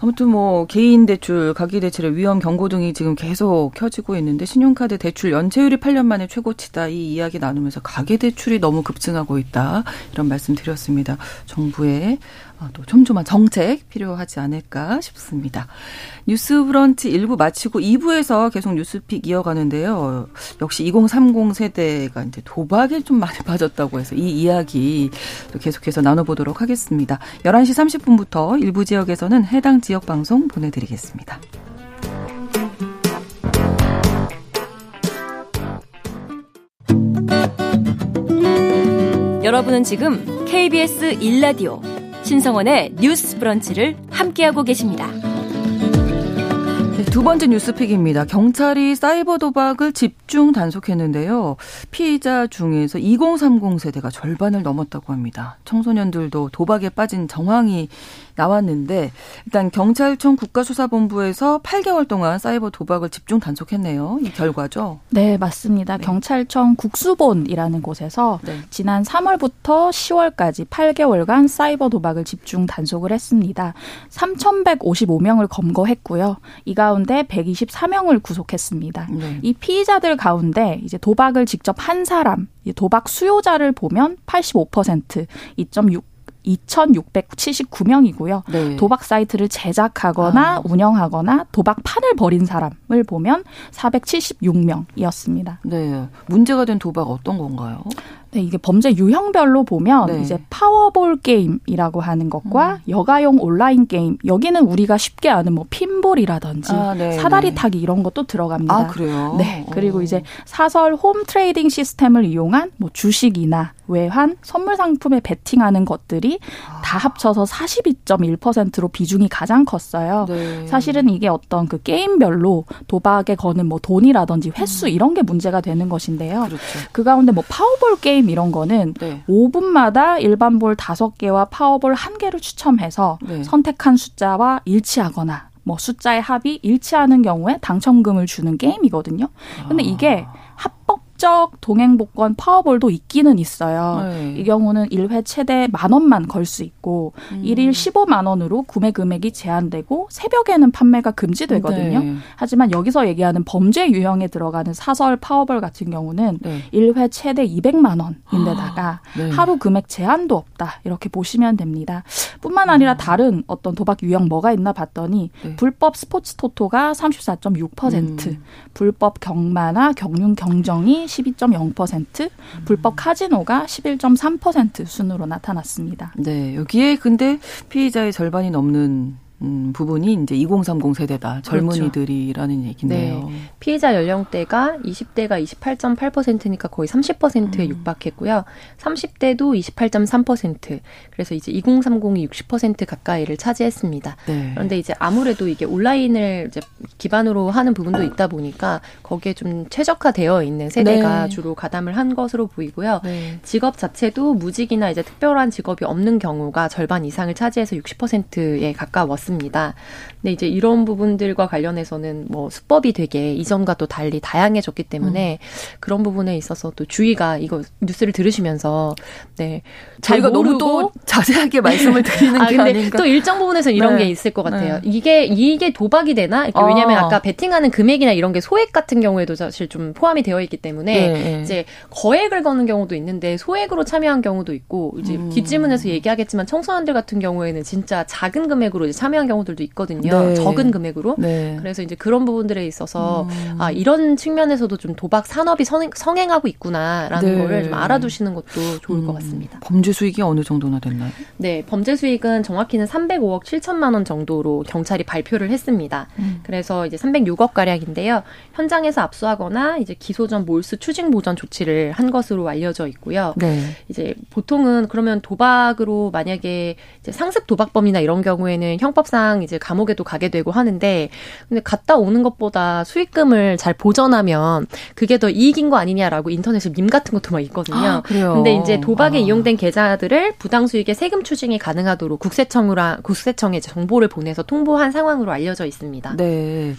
아무튼 뭐 개인 대출, 가계 대출의 위험 경고 등이 지금 계속 켜지고 있는데 신용카드 대출 연체율이 8년 만에 최고치다 이 이야기 나누면서 가계 대출이 너무 급증하고 있다 이런 말씀 드렸습니다. 정부의 어, 또 촘촘한 정책 필요하지 않을까 싶습니다. 뉴스 브런치 1부 마치고 2부에서 계속 뉴스픽 이어가는데요. 역시 2030 세대가 이제 도박에 좀 많이 빠졌다고 해서 이 이야기 계속해서 나눠보도록 하겠습니다. 11시 30분부터 일부 지역에서는 해당 지역 방송 보내드리겠습니다. 여러분은 지금 KBS 1라디오 신성원의 뉴스 브런치를 함께하고 계십니다. 네, 두 번째 뉴스픽입니다. 경찰이 사이버 도박을 집중 단속했는데요. 피의자 중에서 2030 세대가 절반을 넘었다고 합니다. 청소년들도 도박에 빠진 정황이 나왔는데 일단 경찰청 국가수사본부에서 8개월 동안 사이버 도박을 집중 단속했네요. 이 결과죠? 네, 맞습니다. 네. 경찰청 국수본이라는 곳에서 네. 지난 3월부터 10월까지 8개월간 사이버 도박을 집중 단속을 했습니다. 3,155명을 검거했고요. 이 가운데 124명을 구속했습니다. 네. 이 피의자들 가운데 이제 도박을 직접 한 사람, 도박 수요자를 보면 85%, 2.6 2,679명이고요. 네. 도박 사이트를 제작하거나 아. 운영하거나 도박판을 벌인 사람을 보면 476명이었습니다. 네. 문제가 된 도박 어떤 건가요? 네, 이게 범죄 유형별로 보면 네. 이제 파워볼 게임이라고 하는 것과 음. 여가용 온라인 게임 여기는 우리가 쉽게 아는 뭐 핀볼이라든지 아, 네, 사다리 네. 타기 이런 것도 들어갑니다. 아, 그래요? 네. 그리고 오. 이제 사설 홈 트레이딩 시스템을 이용한 뭐 주식이나 외환, 선물 상품에 베팅하는 것들이 아. 다 합쳐서 42.1%로 비중이 가장 컸어요. 네. 사실은 이게 어떤 그 게임별로 도박에 거는 뭐 돈이라든지 횟수 음. 이런 게 문제가 되는 것인데요. 그렇죠. 그 가운데 뭐 파워볼 게임 게임 이런 거는 네. 5분마다 일반 볼 5개와 파워볼 1개를 추첨해서 네. 선택한 숫자와 일치하거나 뭐 숫자의 합이 일치하는 경우에 당첨금을 주는 게임이거든요. 근데 이게 아. 합법 공적 동행복권 파워볼도 있기는 있어요. 네. 이 경우는 1회 최대 만 원만 걸 수 있고 음. 1일 15만 원으로 구매 금액이 제한되고 새벽에는 판매가 금지되거든요. 네. 하지만 여기서 얘기하는 범죄 유형에 들어가는 사설 파워볼 같은 경우는 네. 1회 최대 200만 원인데다가 아, 네. 하루 금액 제한도 없다. 이렇게 보시면 됩니다. 뿐만 아니라 음. 다른 어떤 도박 유형 뭐가 있나 봤더니 네. 불법 스포츠 토토가 34.6%, 음. 불법 경마나 경륜 경정이 12.0%, 불법 카지노가 11.3% 순으로 나타났습니다. 네, 여기에 근데 피의자의 절반이 넘는 음, 부분이 이제 2030 세대다. 그렇죠. 젊은이들이라는 그렇죠. 얘기네요. 네. 피해자 연령대가 20대가 28.8%니까 거의 30%에 음. 육박했고요. 30대도 28.3%. 그래서 이제 2030이 60% 가까이를 차지했습니다. 네. 그런데 이제 아무래도 이게 온라인을 이제 기반으로 하는 부분도 있다 보니까 거기에 좀 최적화되어 있는 세대가 네. 주로 가담을 한 것으로 보이고요. 네. 직업 자체도 무직이나 이제 특별한 직업이 없는 경우가 절반 이상을 차지해서 60%에 가까웠습니다. 있습니다. 근데 이제 이런 부분들과 관련해서는 뭐 수법이 되게 이전과 또 달리 다양해졌기 때문에 음. 그런 부분에 있어서 또 주의가 이거 뉴스를 들으시면서 네 저희가 너무 또 자세하게 말씀을 드리는 아, 게 근데 아닌가. 또 일정 부분에서 이런 네. 게 있을 것 같아요. 네. 이게 이게 도박이 되나? 아. 아까 베팅하는 금액이나 이런 게 소액 같은 경우에도 사실 좀 포함이 되어 있기 때문에 네. 이제 거액을 거는 경우도 있는데 소액으로 참여한 경우도 있고 이제 음. 뒷지문에서 얘기하겠지만 청소년들 같은 경우에는 진짜 작은 금액으로 이제 참여한 경우들도 있거든요. 네. 적은 금액으로. 네. 그래서 이제 그런 부분들에 있어서 음. 아 이런 측면에서도 좀 도박 산업이 성행, 성행하고 있구나라는 네. 거를 좀 알아두시는 것도 좋을 음. 것 같습니다. 범죄 수익이 어느 정도나 됐나요? 네, 범죄 수익은 정확히는 305억 7천만 원 정도로 경찰이 발표를 했습니다. 음. 그래서 이제 306억 가량인데요. 현장에서 압수하거나 이제 기소 전 몰수 추징 보전 조치를 한 것으로 알려져 있고요. 네. 이제 보통은 그러면 도박으로 만약에 이제 상습 도박범이나 이런 경우에는 형법 형법상 이제 감옥에도 가게 되고 하는데 근데 갔다 오는 것보다 수익금을 잘 보전하면 그게 더 이익인 거 아니냐라고 인터넷에 밈 같은 것도 막 있거든요. 아, 그래요. 근데 이제 도박에 아. 이용된 계좌들을 부당 수익의 세금 추징이 가능하도록 국세청으로 국세청에 정보를 보내서 통보한 상황으로 알려져 있습니다. 네.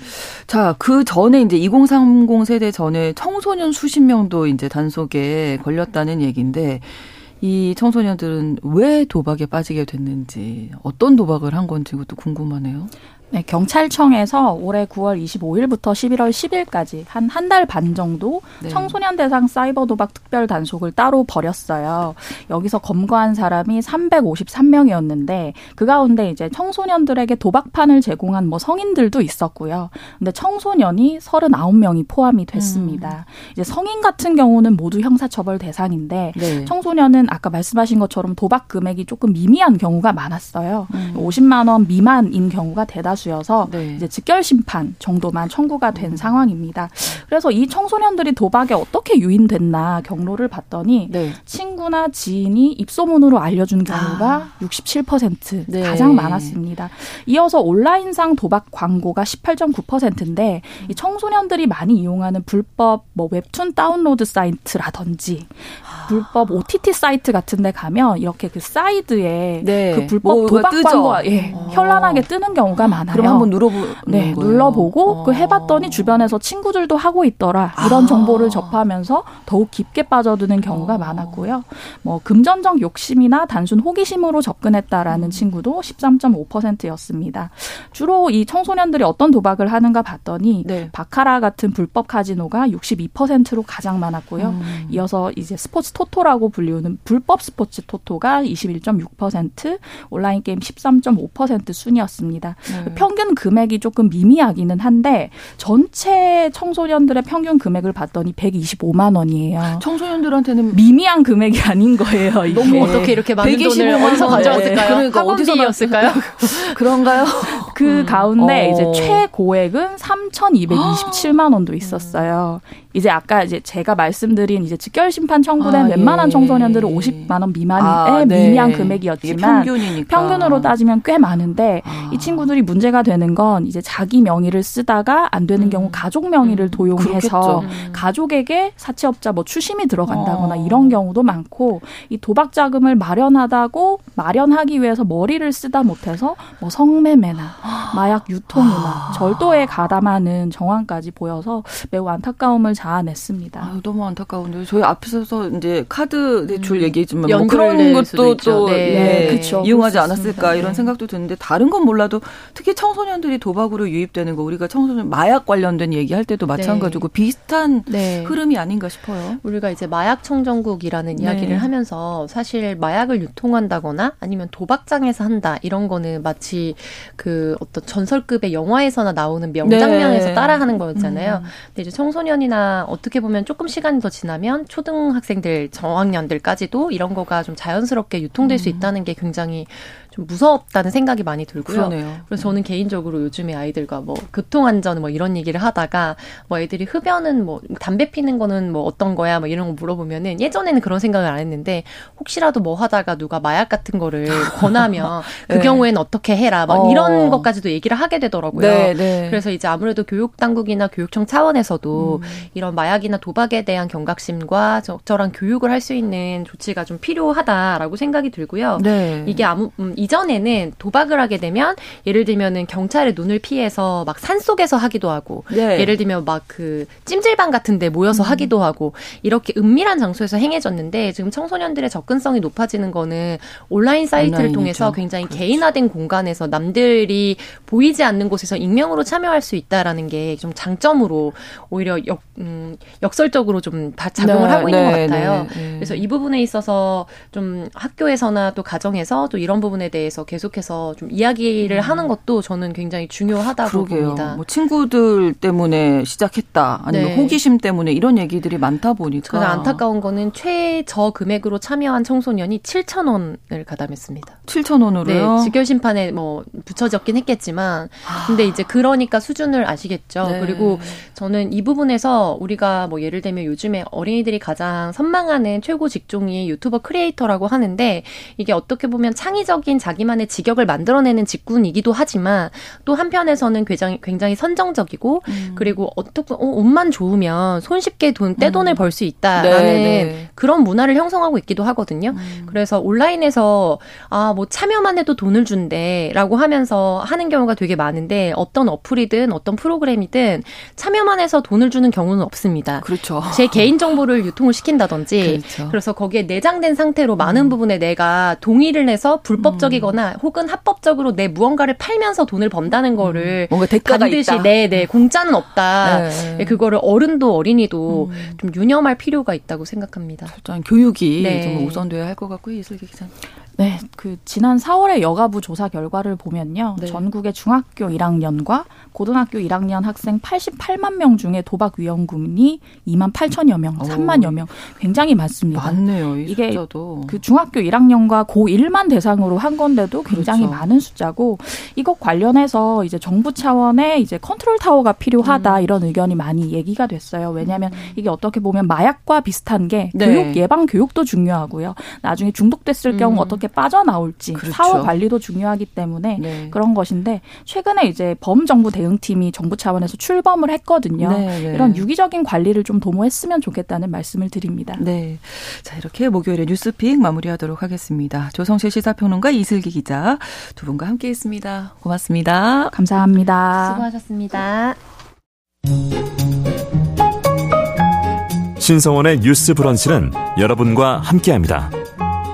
자, 그 전에 이제 2030 세대 전에 청소년 수십 명도 이제 단속에 걸렸다는 얘기인데 이 청소년들은 왜 도박에 빠지게 됐는지 어떤 도박을 한 건지 그것도 궁금하네요. 네, 경찰청에서 올해 9월 25일부터 11월 10일까지 한 한 달 반 정도 네. 청소년 대상 사이버 도박 특별 단속을 따로 벌였어요. 여기서 검거한 사람이 353명이었는데 그 가운데 이제 청소년들에게 도박판을 제공한 뭐 성인들도 있었고요. 근데 청소년이 39명이 포함이 됐습니다. 음. 이제 성인 같은 경우는 모두 형사처벌 대상인데 네. 청소년은 아까 말씀하신 것처럼 도박 금액이 조금 미미한 경우가 많았어요. 음. 50만 원 미만인 경우가 대다수 수여서 네. 이제 직결 심판 정도만 청구가 된 음. 상황입니다. 그래서 이 청소년들이 도박에 어떻게 유인됐나 경로를 봤더니 네. 친구나 지인이 입소문으로 알려준 경우가 아. 67% 네. 가장 많았습니다. 이어서 온라인상 도박 광고가 18.9%인데 이 청소년들이 많이 이용하는 불법 뭐 웹툰 다운로드 사이트라든지 불법 OTT 사이트 같은 데 가면 이렇게 그 사이드에 네. 그 불법 뭐 도박 광고가 예, 어. 현란하게 뜨는 경우가 많아요. 그럼 한번 눌러보는 네, 거예요? 눌러보고 어. 그 해봤더니 주변에서 친구들도 하고 있더라 이런 아. 정보를 접하면서 더욱 깊게 빠져드는 경우가 어. 많았고요. 뭐 금전적 욕심이나 단순 호기심으로 접근했다라는 음. 친구도 13.5%였습니다. 주로 이 청소년들이 어떤 도박을 하는가 봤더니 네. 바카라 같은 불법 카지노가 62%로 가장 많았고요. 음. 이어서 이제 스포츠 토토라고 불리우는 불법 스포츠 토토가 21.6%, 온라인 게임 13.5% 순이었습니다. 네. 평균 금액이 조금 미미하기는 한데 전체 청소년들의 평균 금액을 봤더니 125만 원이에요. 청소년들한테는 미미한 금액이 아닌 거예요. 이게. 너무 어떻게 이렇게 많은 돈을 어디서 가져왔을까요? 그러니까 학원비였을까요? 그런가요? 그 음. 가운데 어. 이제 최고액은 3,227만 원도 있었어요. 이제 아까 이제 제가 말씀드린 이제 직결 심판 청구된 아, 웬만한 예. 청소년들은 50만 원 미만의 아, 네. 미미한 금액이었지만 평균으로 따지면 꽤 많은데 아. 이 친구들이 문제가 되는 건 이제 자기 명의를 쓰다가 안 되는 음. 경우 가족 명의를 음. 도용해서 음. 가족에게 사채업자 뭐 추심이 들어간다거나 어. 이런 경우도 많고 이 도박 자금을 마련하다고 마련하기 위해서 머리를 쓰다 못해서 뭐 성매매나 마약 유통이나 아. 절도에 가담하는 정황까지 보여서 매우 안타까움을 자아냈습니다. 아유, 너무 안타까운데 저희 앞에서 이제 카드 대출 음. 얘기했지만 뭐 그런 것도 또 네. 네. 그쵸, 이용하지 않았을까 네. 이런 생각도 드는데 다른 건 몰라도 특히 청소년들이 도박으로 유입되는 거 우리가 청소년 마약 관련된 얘기할 때도 마찬가지고 네. 비슷한 네. 흐름이 아닌가 싶어요. 우리가 이제 마약 청정국이라는 네. 이야기를 하면서 사실 마약을 유통한다거나 아니면 도박장에서 한다 이런 거는 마치 그 어떤 전설급의 영화에서나 나오는 명장면에서 따라하는 거였잖아요. 음. 근데 이제 청소년이나 어떻게 보면 조금 시간이 더 지나면 초등학생들, 저학년들까지도 이런 거가 좀 자연스럽게 유통될 음. 수 있다는 게 굉장히 좀 무섭다는 생각이 많이 들고요. 그러네요. 그래서 저는 개인적으로 요즘에 아이들과 뭐 교통 안전 뭐 이런 얘기를 하다가 뭐 애들이 흡연은 뭐 담배 피는 거는 뭐 어떤 거야 뭐 이런 거 물어보면은 예전에는 그런 생각을 안 했는데 혹시라도 뭐 하다가 누가 마약 같은 거를 권하면 그 네. 경우에는 어떻게 해라 막 어. 이런 것까지도 얘기를 하게 되더라고요. 네, 네. 그래서 이제 아무래도 교육 당국이나 교육청 차원에서도 음. 이런 마약이나 도박에 대한 경각심과 적절한 교육을 할 수 있는 조치가 좀 필요하다라고 생각이 들고요. 네. 이게 아무 음, 이전에는 도박을 하게 되면 예를 들면은 경찰의 눈을 피해서 막 산속에서 하기도 하고 네. 예를 들면 막 그 찜질방 같은 데 모여서 음. 하기도 하고 이렇게 은밀한 장소에서 행해졌는데 지금 청소년들의 접근성이 높아지는 거는 온라인 사이트를 온라인이죠. 통해서 굉장히 그렇죠. 개인화된 공간에서 남들이 보이지 않는 곳에서 익명으로 참여할 수 있다라는 게 좀 장점으로 오히려 역, 음, 역설적으로 좀 작용을 네, 하고 있는 네, 것 같아요. 네, 네, 그래서 이 부분에 있어서 좀 학교에서나 또 가정에서 또 이런 부분에 대해서 계속해서 좀 이야기를 음. 하는 것도 저는 굉장히 중요하다고 그러게요. 봅니다. 뭐 친구들 때문에 시작했다 아니면 네. 호기심 때문에 이런 얘기들이 많다 보니까 저는 안타까운 거는 최저 금액으로 참여한 청소년이 7천 원을 가담했습니다. 7천 원으로요? 네, 즉결 심판에 뭐 붙여졌긴 했겠지만 아. 근데 이제 그러니까 수준을 아시겠죠. 네. 그리고 저는 이 부분에서 우리가 뭐 예를 들면 요즘에 어린이들이 가장 선망하는 최고 직종이 유튜버 크리에이터라고 하는데 이게 어떻게 보면 창의적인 자기만의 직역을 만들어내는 직군이기도 하지만 또 한편에서는 굉장히 굉장히 선정적이고 음. 그리고 어떻게 어, 옷만 좋으면 손쉽게 돈 떼돈을 음. 벌수 있다라는 네, 네. 그런 문화를 형성하고 있기도 하거든요. 음. 그래서 온라인에서 아 뭐 참여만 해도 돈을 준대라고 하면서 하는 경우가 되게 많은데 어떤 어플이든 어떤 프로그램이든 참여만 해서 돈을 주는 경우는 없습니다. 그렇죠. 제 개인 정보를 유통을 시킨다든지 그렇죠. 그래서 거기에 내장된 상태로 많은 음. 부분에 내가 동의를 해서 불법적 이거나 음. 혹은 합법적으로 내 무언가를 팔면서 돈을 번다는 거를 뭔가 대가가 반드시 있다. 네, 네, 공짜는 없다. 네. 네. 그거를 어른도 어린이도 음. 좀 유념할 필요가 있다고 생각합니다. 일단 교육이 네. 좀 우선돼야 할 것 같고요, 이슬기 기자. 네, 그 지난 4월에 여가부 조사 결과를 보면요. 네. 전국의 중학교 1학년과 고등학교 1학년 학생 88만 명 중에 도박 위험군이 2만 8천여 명, 3만여 명 굉장히 많습니다. 많네요. 이게 숫자도. 그 중학교 1학년과 고1만 대상으로 한 건데도 굉장히 그렇죠. 많은 숫자고 이것 관련해서 이제 정부 차원의 이제 컨트롤 타워가 필요하다 음. 이런 의견이 많이 얘기가 됐어요. 왜냐하면 음. 이게 어떻게 보면 마약과 비슷한 게 네. 교육 예방 교육도 중요하고요. 나중에 중독됐을 음. 경우 어떻게 어떻게 빠져나올지 그렇죠. 사후 관리도 중요하기 때문에 네. 그런 것인데 최근에 이제 범정부 대응팀이 정부 차원에서 출범을 했거든요. 네, 네. 이런 유기적인 관리를 좀 도모했으면 좋겠다는 말씀을 드립니다. 네. 자, 이렇게 목요일에 뉴스픽 마무리하도록 하겠습니다. 조성실 시사평론가 이슬기 기자 두 분과 함께 했습니다. 고맙습니다. 감사합니다. 수고하셨습니다. 신성원의 뉴스 브런치는 여러분과 함께합니다.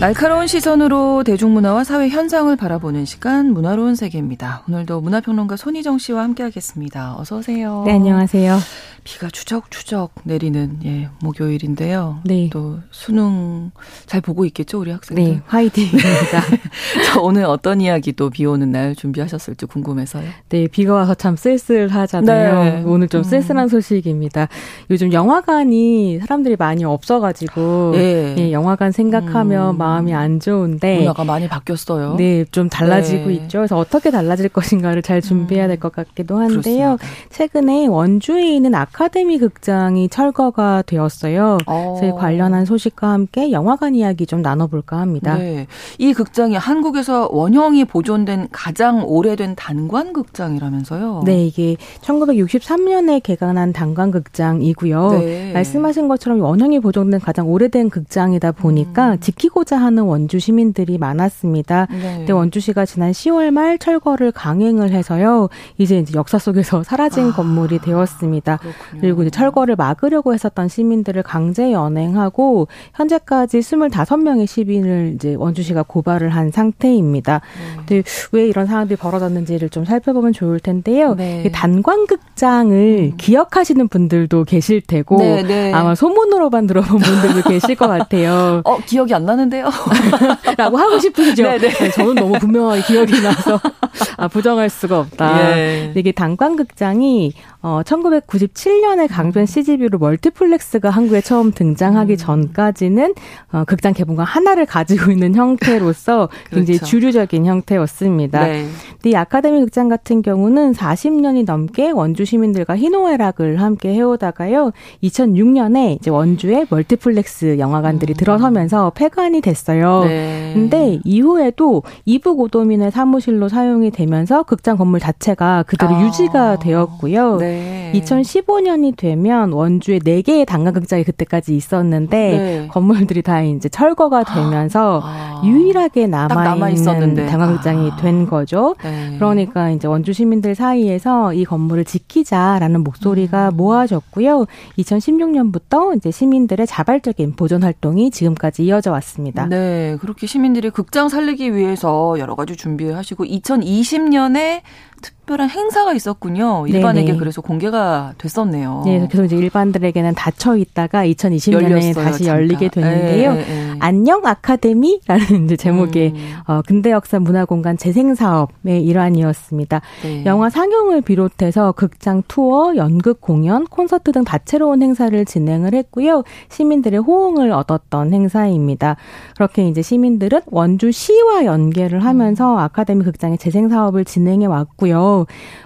날카로운 시선으로 대중문화와 사회 현상을 바라보는 시간 문화로운 세계입니다. 오늘도 문화평론가 손희정 씨와 함께하겠습니다. 어서 오세요. 네, 안녕하세요. 비가 추적추적 내리는 예, 목요일인데요. 네. 또 수능 잘 보고 있겠죠, 우리 학생들? 네, 화이팅입니다. 자, 오늘 어떤 이야기 또 비 오는 날 준비하셨을지 궁금해서요. 네, 비가 와서 참 쓸쓸하잖아요. 네. 오늘 좀 음. 쓸쓸한 소식입니다. 요즘 영화관이 사람들이 많이 없어가지고 네. 예, 영화관 생각하면 음. 마음이 안 좋은데 문화가 많이 바뀌었어요. 네, 좀 달라지고 네. 있죠. 그래서 어떻게 달라질 것인가를 잘 준비해야 될 것 같기도 한데요. 그렇습니다. 최근에 원주에 있는 아카데미 극장이 철거가 되었어요. 어. 그래서 관련한 소식과 함께 영화관 이야기 좀 나눠볼까 합니다. 네. 이 극장이 한국에서 원형이 보존된 가장 오래된 단관 극장이라면서요? 네, 이게 1963년에 개관한 단관 극장이고요. 네. 말씀하신 것처럼 원형이 보존된 가장 오래된 극장이다 보니까 음. 지키고자 하는 원주 시민들이 많았습니다. 네. 근데 원주시가 지난 10월 말 철거를 강행을 해서요. 이제 이제 역사 속에서 사라진 아, 건물이 되었습니다. 그렇군요. 그리고 이제 철거를 막으려고 했었던 시민들을 강제 연행하고 현재까지 25명의 시민을 이제 원주시가 고발을 한 상태입니다. 네. 근데 왜 이런 상황들이 벌어졌는지를 좀 살펴보면 좋을 텐데요. 네. 단관극장을 음. 기억하시는 분들도 계실 테고 네, 네. 아마 소문으로만 들어본 분들도 계실 것 같아요. 어, 기억이 안 나는데요. 라고 하고 싶으시죠? 네네. 네. 네, 저는 너무 분명하게 기억이 나서 아, 부정할 수가 없다. 예. 이게 단관극장이 어, 1997년에 강변 CGV로 멀티플렉스가 한국에 처음 등장하기 음. 전까지는 어, 극장 개봉관 하나를 가지고 있는 형태로서 굉장히 그렇죠. 주류적인 형태였습니다. 네. 근데 이 아카데미 극장 같은 경우는 40년이 넘게 원주 시민들과 희노애락을 함께 해오다가요. 2006년에 이제 원주에 멀티플렉스 영화관들이 음. 들어서면서 폐관이 됐어요. 네. 근데 이후에도 이북 오도민회 사무실로 사용이 되면서 극장 건물 자체가 그대로 아. 유지가 되었고요. 네. 2015년이 되면 원주에 4개의 단관극장이 그때까지 있었는데 네. 건물들이 다 이제 철거가 되면서 아. 유일하게 남아 있는 단관극장이 아. 된 거죠. 네. 그러니까 이제 원주 시민들 사이에서 이 건물을 지키자라는 목소리가 음. 모아졌고요. 2016년부터 이제 시민들의 자발적인 보존 활동이 지금까지 이어져 왔습니다. 네, 그렇게 시민들이 극장 살리기 위해서 여러 가지 준비하시고 2020년에 특 별한 행사가 있었군요. 일반에게 네네. 그래서 공개가 됐었네요. 네, 그래서 이제 일반들에게는 닫혀 있다가 2020년에 열렸어요, 다시 잠깐. 열리게 됐는데요. 에, 에, 에. 안녕 아카데미라는 이제 제목의 음. 어, 근대 역사 문화공간 재생 사업의 일환이었습니다. 네. 영화 상영을 비롯해서 극장 투어, 연극 공연, 콘서트 등 다채로운 행사를 진행을 했고요. 시민들의 호응을 얻었던 행사입니다. 그렇게 이제 시민들은 원주시와 연계를 하면서 음. 아카데미 극장의 재생 사업을 진행해 왔고요.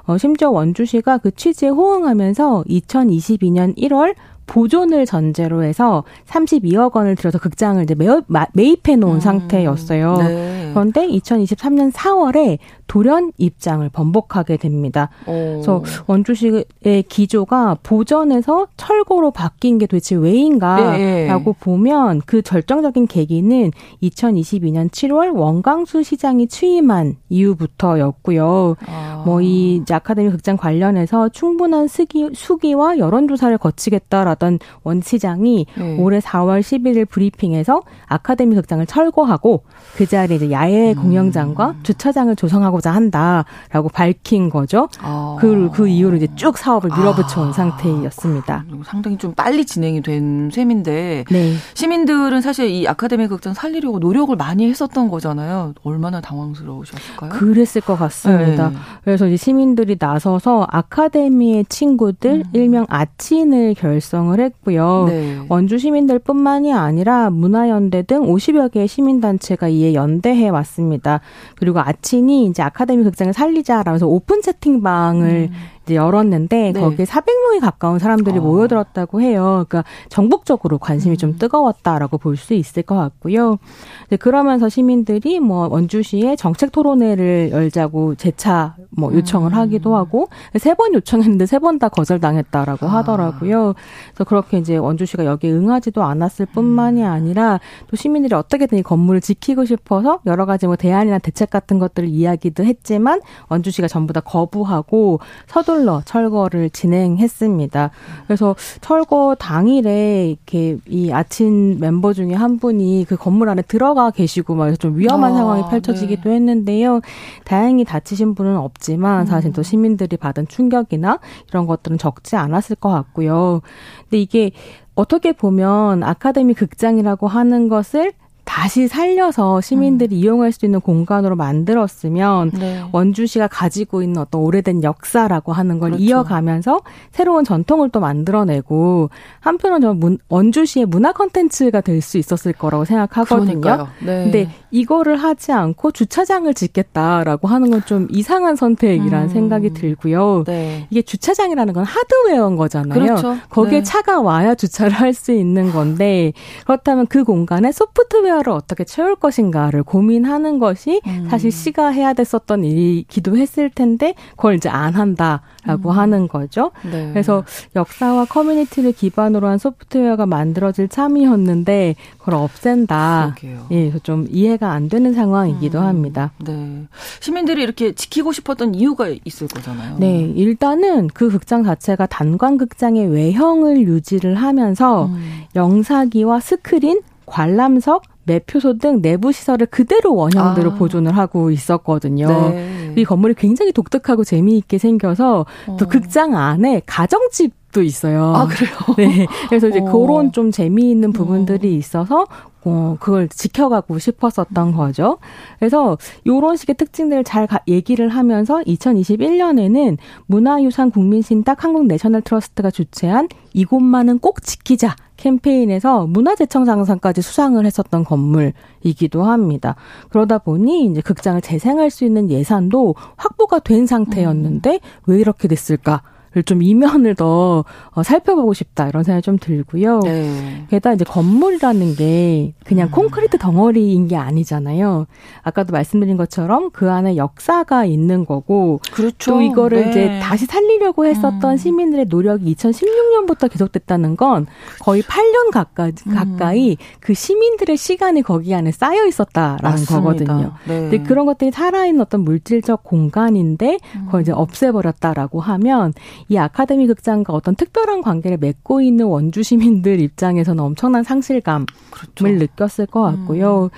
어, 심지어 원주시가 그 취지에 호응하면서 2022년 1월 보존을 전제로 해서 32억 원을 들여서 극장을 이제 매입, 해 놓은 음. 상태였어요. 네. 그런데 2023년 4월에 돌연 입장을 번복하게 됩니다. 오. 그래서 원주시의 기조가 보전에서 철거로 바뀐 게 도대체 왜인가라고 네. 보면 그 절정적인 계기는 2022년 7월 원광수 시장이 취임한 이후부터였고요. 아. 뭐이 아카데미 극장 관련해서 충분한 수기, 수기와 여론조사를 거치겠다라던 원 시장이 네. 올해 4월 11일 브리핑에서 아카데미 극장을 철거하고 그 자리에 야외 공연장과 음. 주차장을 조성하고 하고자 한다라고 밝힌 거죠. 아. 그, 그 이후로 이제 쭉 사업을 밀어붙여 온 아. 상태였습니다. 상당히 좀 빨리 진행이 된 셈인데 네. 시민들은 사실 이 아카데미 극장 살리려고 노력을 많이 했었던 거잖아요. 얼마나 당황스러우셨을까요? 그랬을 것 같습니다. 네. 그래서 이제 시민들이 나서서 아카데미의 친구들 음. 일명 아친을 결성을 했고요. 네. 원주 시민들뿐만이 아니라 문화연대 등 50여 개의 시민단체가 이에 연대해 왔습니다. 그리고 아친이 이제 아카데미 극장을 살리자라면서 오픈 채팅방을 음. 이제 열었는데 네. 거기에 400명이 가까운 사람들이 어. 모여들었다고 해요. 그러니까 전국적으로 관심이 음. 좀 뜨거웠다라고 볼 수 있을 것 같고요. 이제 그러면서 시민들이 뭐 원주시에 정책 토론회를 열자고 재차 뭐 요청을 음. 하기도 하고 세 번 요청했는데 세 번 다 거절당했다라고 아. 하더라고요. 그래서 그렇게 이제 원주시가 여기에 응하지도 않았을 뿐만이 음. 아니라 또 시민들이 어떻게든 이 건물을 지키고 싶어서 여러 가지 뭐 대안이나 대책 같은 것들을 이야기도 했지만 원주시가 전부 다 거부하고 서둘러 서둘러 철거를 진행했습니다. 그래서 철거 당일에 이렇게 이 아침 멤버 중에 한 분이 그 건물 안에 들어가 계시고 막 좀 위험한 아, 상황이 펼쳐지기도 네. 했는데요. 다행히 다치신 분은 없지만 사실 또 음. 시민들이 받은 충격이나 이런 것들은 적지 않았을 것 같고요. 근데 이게 어떻게 보면 아카데미 극장이라고 하는 것을 다시 살려서 시민들이 음. 이용할 수 있는 공간으로 만들었으면 네. 원주시가 가지고 있는 어떤 오래된 역사라고 하는 걸 그렇죠. 이어가면서 새로운 전통을 또 만들어내고 한편으로는 저는 원주시의 문화 컨텐츠가 될 수 있었을 거라고 생각하거든요. 네. 근데 이거를 하지 않고 주차장을 짓겠다라고 하는 건 좀 이상한 선택이라는 음. 생각이 들고요. 네. 이게 주차장이라는 건 하드웨어인 거잖아요. 그렇죠. 거기에 네. 차가 와야 주차를 할 수 있는 건데 그렇다면 그 공간에 소프트웨어 숫자를 어떻게 채울 것인가를 고민하는 것이 음. 사실 시가 해야 됐었던 일이기도 했을 텐데 그걸 이제 안 한다라고 음. 하는 거죠. 네. 그래서 역사와 커뮤니티를 기반으로 한 소프트웨어가 만들어질 참이었는데 그걸 없앤다. 그러게요. 예, 좀 이해가 안 되는 상황이기도 음. 합니다. 네. 시민들이 이렇게 지키고 싶었던 이유가 있을 거잖아요. 네, 일단은 그 극장 자체가 단관 극장의 외형을 유지를 하면서 음. 영사기와 스크린 관람석, 매표소 등 내부 시설을 그대로 원형대로 아. 보존을 하고 있었거든요. 네. 이 건물이 굉장히 독특하고 재미있게 생겨서 어. 또 극장 안에 가정집 도 있어요. 아, 그래요? 네. 그래서 이제 어. 그런 좀 재미있는 부분들이 어. 있어서 어, 그걸 지켜가고 싶었었던 거죠. 그래서 요런 식의 특징들을 잘 가, 얘기를 하면서 2021년에는 문화유산 국민신탁 한국 내셔널 트러스트가 주최한 이곳만은 꼭 지키자 캠페인에서 문화재청장상까지 수상을 했었던 건물이기도 합니다. 그러다 보니 이제 극장을 재생할 수 있는 예산도 확보가 된 상태였는데 음. 왜 이렇게 됐을까? 좀 이면을 더 어, 살펴보고 싶다 이런 생각이 좀 들고요. 네. 게다가 이제 건물이라는 게 그냥 음. 콘크리트 덩어리인 게 아니잖아요. 아까도 말씀드린 것처럼 그 안에 역사가 있는 거고 그렇죠. 또 이거를 네. 이제 다시 살리려고 했었던 음. 시민들의 노력이 2016년부터 계속됐다는 건 거의 8년 가까이, 음. 가까이 그 시민들의 시간이 거기 안에 쌓여 있었다라는 맞습니다. 거거든요. 네. 근데 그런 것들이 살아있는 어떤 물질적 공간인데 그걸 이제 음. 없애버렸다라고 하면 이 아카데미 극장과 어떤 특별한 관계를 맺고 있는 원주 시민들 입장에서는 엄청난 상실감을 그렇죠. 느꼈을 것 같고요. 음.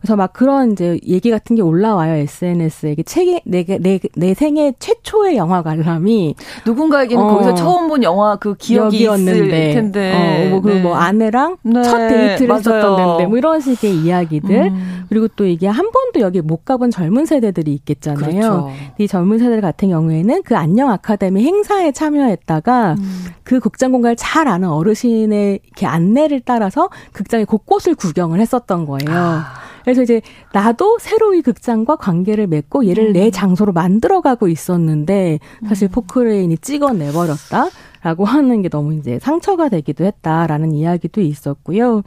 그래서 막 그런 이제 얘기 같은 게 올라와요 SNS에 이게 책내 내, 내 생애 최초의 영화 관람이 누군가에게는 어, 거기서 처음 본 영화 그 기억이 있을 텐데 어, 뭐, 네. 뭐 아내랑 네. 첫 데이트를 맞아요. 했었던 데인데 뭐 이런 식의 이야기들 음. 그리고 또 이게 한 번도 여기 못 가본 젊은 세대들이 있겠잖아요. 그렇죠. 이 젊은 세대들 같은 경우에는 그 안녕 아카데미 행사에 참여했다가 음. 그 극장 공간을 잘 아는 어르신의 이렇게 안내를 따라서 극장의 곳곳을 구경을 했었던 거예요. 아. 그래서 이제 나도 새로 이 극장과 관계를 맺고 얘를 음. 내 장소로 만들어가고 있었는데 사실 음. 포크레인이 찍어내버렸다. 라고 하는 게 너무 이제 상처가 되기도 했다라는 이야기도 있었고요.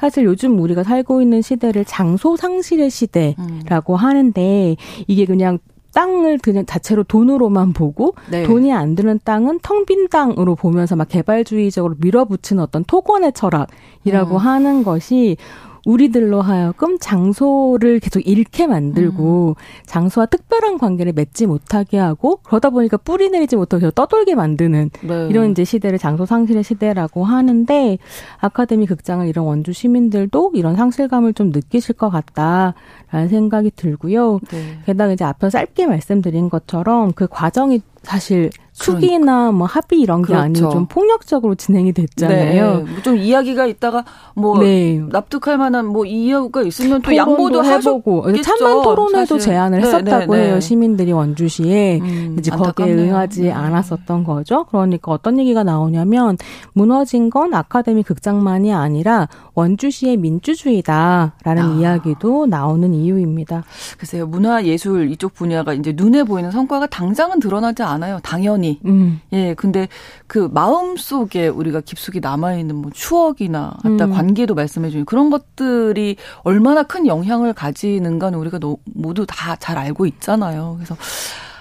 사실 요즘 우리가 살고 있는 시대를 장소 상실의 시대라고 음. 하는데 이게 그냥 땅을 그냥 자체로 돈으로만 보고 네. 돈이 안 드는 땅은 텅 빈 땅으로 보면서 막 개발주의적으로 밀어붙이는 어떤 토건의 철학이라고 음. 하는 것이 우리들로 하여금 장소를 계속 잃게 만들고 음. 장소와 특별한 관계를 맺지 못하게 하고 그러다 보니까 뿌리 내리지 못하고 계속 떠돌게 만드는 네. 이런 이제 시대를 장소 상실의 시대라고 하는데 아카데미 극장을 이런 원주 시민들도 이런 상실감을 좀 느끼실 것 같다라는 생각이 들고요. 네. 게다가 이제 앞서 짧게 말씀드린 것처럼 그 과정이 사실 축이나 뭐 합의 이런 게 그렇죠. 아니고 좀 폭력적으로 진행이 됐잖아요. 네. 뭐좀 이야기가 있다가 뭐 네. 납득할 만한 뭐 이유가 있으면 또 양보도 해보고 찬반 토론회도 제안을 네, 했었다고 네, 네, 해요. 시민들이 원주시에 음, 이제 거기에 응하지 네. 않았었던 거죠. 그러니까 어떤 얘기가 나오냐면 무너진 건 아카데미 극장만이 아니라 원주시의 민주주의다라는 아. 이야기도 나오는 이유입니다. 글쎄요. 문화 예술 이쪽 분야가 이제 눈에 보이는 성과가 당장은 드러나지 않아요. 당연히. 음. 예. 근데 그 마음 속에 우리가 깊숙이 남아 있는 뭐 추억이나 아까 음. 관계도 말씀해 주신 그런 것들이 얼마나 큰 영향을 가지는가는 우리가 모두 다 잘 알고 있잖아요. 그래서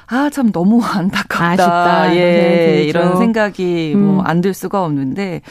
아, 참 너무 안타깝다. 아쉽다. 예, 이런 생각이 뭐 음. 뭐안 들 수가 없는데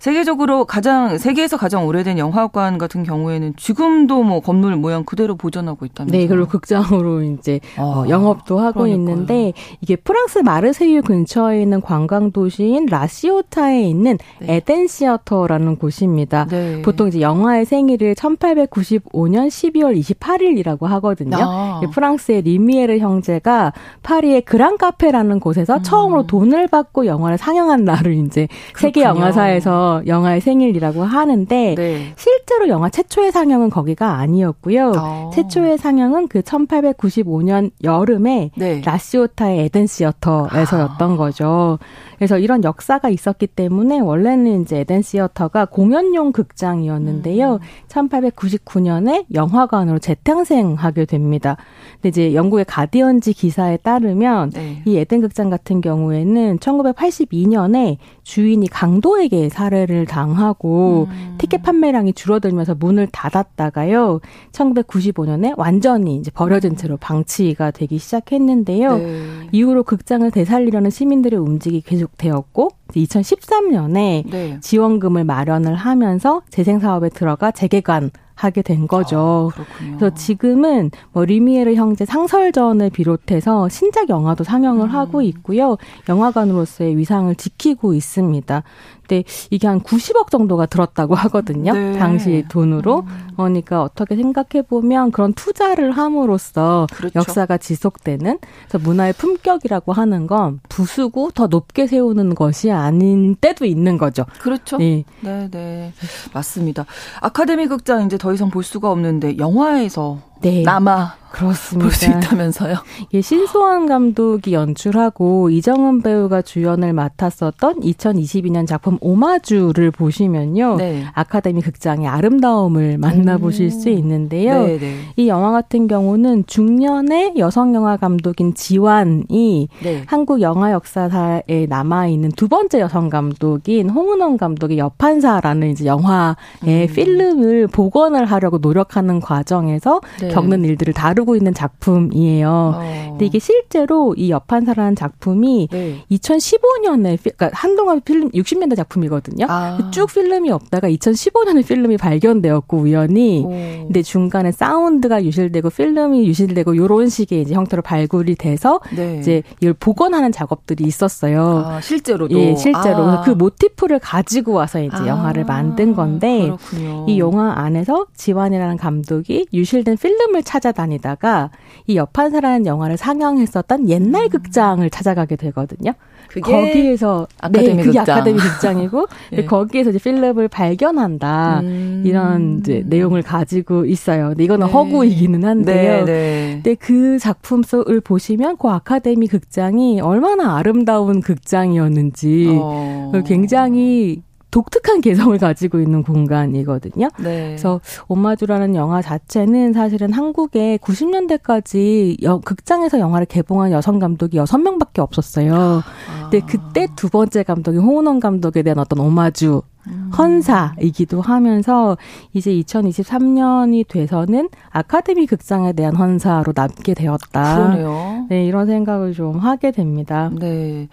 세계적으로 가장 세계에서 가장 오래된 영화관 같은 경우에는 지금도 뭐 건물 모양 그대로 보존하고 있다면서요? 네, 그리고 극장으로 이제 아, 어, 영업도 하고 그러니까요. 있는데 이게 프랑스 마르세유 근처에 있는 관광 도시인 라시오타에 있는 네. 에덴 시어터라는 곳입니다. 네. 보통 이제 영화의 생일을 1895년 12월 28일이라고 하거든요. 아. 프랑스의 리미에르 형제가 파리의 그랑 카페라는 곳에서 음. 처음으로 돈을 받고 영화를 상영한 날을 이제 그렇군요. 세계 영화사에서 영화의 생일이라고 하는데 네. 실제로 영화 최초의 상영은 거기가 아니었고요. 어. 최초의 상영은 그 1895년 여름에 네. 라시오타의 에덴 시어터에서였던 아. 거죠. 그래서 이런 역사가 있었기 때문에 원래는 이제 에덴 시어터가 공연용 극장이었는데요. 음. 1899년에 영화관으로 재탄생하게 됩니다. 근데 이제 영국의 가디언지 기사에 따르면 네. 이 에덴 극장 같은 경우에는 1982년에 주인이 강도에게 살해 를 당하고 음. 티켓 판매량이 줄어들면서 문을 닫았다가요. 1995년에 완전히 이제 버려진 채로 방치가 되기 시작했는데요. 네. 이후로 극장을 되살리려는 시민들의 움직이 계속되었고 2013년에 네. 지원금을 마련을 하면서 재생 사업에 들어가 재개관 하게 된 거죠. 아, 그래서 지금은 뭐 리미에르 형제 상설전을 비롯해서 신작 영화도 상영을 음. 하고 있고요. 영화관으로서의 위상을 지키고 있습니다. 때 이게 한 90억 정도가 들었다고 하거든요. 네. 당시 돈으로. 음. 그러니까 어떻게 생각해 보면 그런 투자를 함으로써 그렇죠. 역사가 지속되는 그래서 문화의 품격이라고 하는 건 부수고 더 높게 세우는 것이 아닌 때도 있는 거죠. 그렇죠. 네, 네, 네. 맞습니다. 아카데미 극장 이제 더 이상 볼 수가 없는데 영화에서 네. 남아 그렇습니다. 볼 수 있다면서요? 예, 신소환 감독이 연출하고 이정은 배우가 주연을 맡았었던 2022년 작품 오마주를 보시면요. 네. 아카데미 극장의 아름다움을 만나보실 음. 수 있는데요. 네네. 네. 이 영화 같은 경우는 중년의 여성 영화 감독인 지완이 네. 한국 영화 역사사에 남아있는 두 번째 여성 감독인 홍은원 감독의 여판사라는 이제 영화의 음. 필름을 복원을 하려고 노력하는 과정에서 네. 겪는 일들을 다루 다루고 있는 작품이에요. 어. 근데 이게 실제로 이 여판사라는 작품이 네. 2015년에 그러니까 한동안 필름 60년대 작품이거든요. 아. 쭉 필름이 없다가 2015년에 필름이 발견되었고 우연히 오. 근데 중간에 사운드가 유실되고 필름이 유실되고 요런 식의 이제 형태로 발굴이 돼서 네. 이제 이걸 복원하는 작업들이 있었어요. 아, 실제로도 예, 실제로 아. 그 모티프를 가지고 와서 이제 아. 영화를 만든 건데 그렇군요. 이 영화 안에서 지완이라는 감독이 유실된 필름을 찾아다니다 가 이 여판사라는 영화를 상영했었던 옛날 음. 극장을 찾아가게 되거든요. 거기에서 아카데미 네, 그게 극장. 아카데미 극장이고 네. 거기에서 이제 필름을 발견한다 음. 이런 이제 내용을 가지고 있어요. 근데 이거는 네. 허구이기는 한데요. 네, 네. 근데 그 작품 속을 보시면 그 아카데미 극장이 얼마나 아름다운 극장이었는지 어. 굉장히 독특한 개성을 가지고 있는 공간이거든요. 네. 그래서 오마주라는 영화 자체는 사실은 한국에 90년대까지 여, 극장에서 영화를 개봉한 여성 감독이 6명밖에 없었어요. 아. 근데 그때 두 번째 감독이 홍은원 감독에 대한 어떤 오마주 음. 헌사이기도 하면서 이제 2023년이 돼서는 아카데미 극장에 대한 헌사로 남게 되었다. 그러네요. 네, 이런 생각을 좀 하게 됩니다. 네.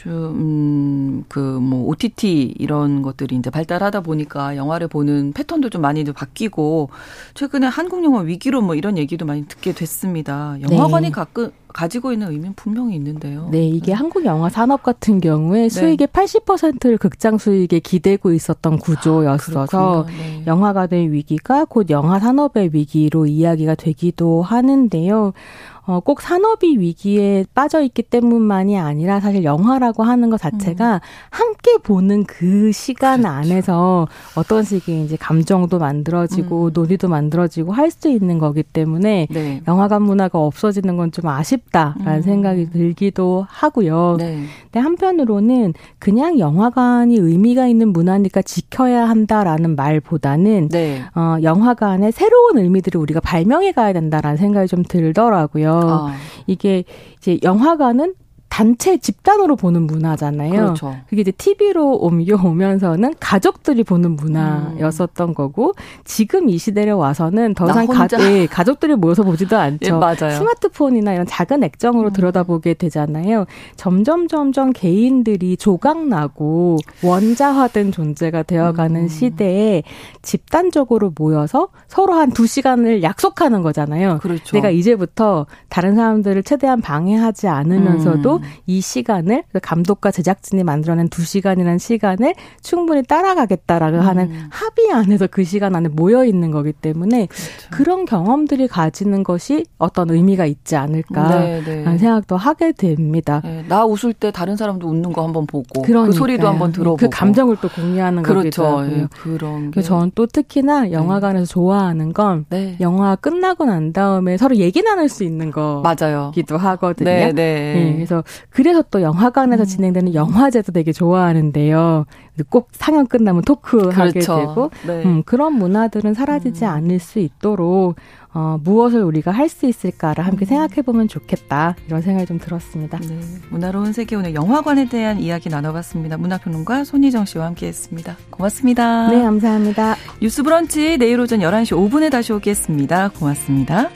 좀, 음, 그, 뭐, OTT 이런 것들이 이제 발달하다 보니까 영화를 보는 패턴도 좀 많이 바뀌고, 최근에 한국 영화 위기로 뭐 이런 얘기도 많이 듣게 됐습니다. 영화관이 네. 가끔, 가지고 있는 의미는 분명히 있는데요. 네, 이게 네. 한국 영화 산업 같은 경우에 네. 수익의 80%를 극장 수익에 기대고 있었던 구조였어서 아, 네. 영화관의 위기가 곧 영화 산업의 위기로 이야기가 되기도 하는데요. 어, 꼭 산업이 위기에 빠져 있기 때문만이 아니라 사실 영화라고 하는 것 자체가 음. 함께 보는 그 시간 그렇죠. 안에서 어떤 식의 이제 감정도 만들어지고 음. 논의도 만들어지고 할 수 있는 거기 때문에 네. 영화관 문화가 없어지는 건 좀 아쉽다라는 음. 생각이 들기도 하고요. 네. 근데 한편으로는 그냥 영화관이 의미가 있는 문화니까 지켜야 한다라는 말보다는 네. 어, 영화관의 새로운 의미들을 우리가 발명해 가야 된다라는 생각이 좀 들더라고요. 어. 이게 이제 영화관은 단체 집단으로 보는 문화잖아요. 그렇죠. 그게 이제 TV로 옮겨오면서는 가족들이 보는 문화였었던 음. 거고 지금 이 시대에 와서는 더 이상 가, 예, 가족들이 모여서 보지도 않죠. 예, 맞아요. 스마트폰이나 이런 작은 액정으로 음. 들여다보게 되잖아요. 점점 점점 개인들이 조각나고 원자화된 존재가 되어가는 음. 시대에 집단적으로 모여서 서로 한 두 시간을 약속하는 거잖아요. 그렇죠. 내가 이제부터 다른 사람들을 최대한 방해하지 않으면서도 음. 이 시간을 감독과 제작진이 만들어낸 두 시간이라는 시간을 충분히 따라가겠다라고 음. 하는 합의 안에서 그 시간 안에 모여 있는 거기 때문에 그렇죠. 그런 경험들이 가지는 것이 어떤 의미가 있지 않을까라는 네, 네. 생각도 하게 됩니다. 네, 나 웃을 때 다른 사람도 웃는 거 한번 보고 그러니까요. 그 소리도 한번 들어보고 그 감정을 또 공유하는 그렇죠. 거기도. 예, 그런 게. 저는 또 특히나 네. 영화관에서 좋아하는 건 네. 영화 끝나고 난 다음에 서로 얘기 나눌 수 있는 거기도 하거든요. 네, 네. 그래서 그래서 또 영화관에서 음. 진행되는 영화제도 되게 좋아하는데요. 꼭 상영 끝나면 토크하게 그렇죠. 되고 네. 음, 그런 문화들은 사라지지 음. 않을 수 있도록 어, 무엇을 우리가 할 수 있을까를 함께 음. 생각해 보면 좋겠다 이런 생각이 좀 들었습니다. 네. 문화로운 세계 오늘 영화관에 대한 이야기 나눠봤습니다. 문화평론가 손희정 씨와 함께했습니다. 고맙습니다. 네, 감사합니다. 뉴스브런치 내일 오전 11시 5분에 다시 오겠습니다. 고맙습니다.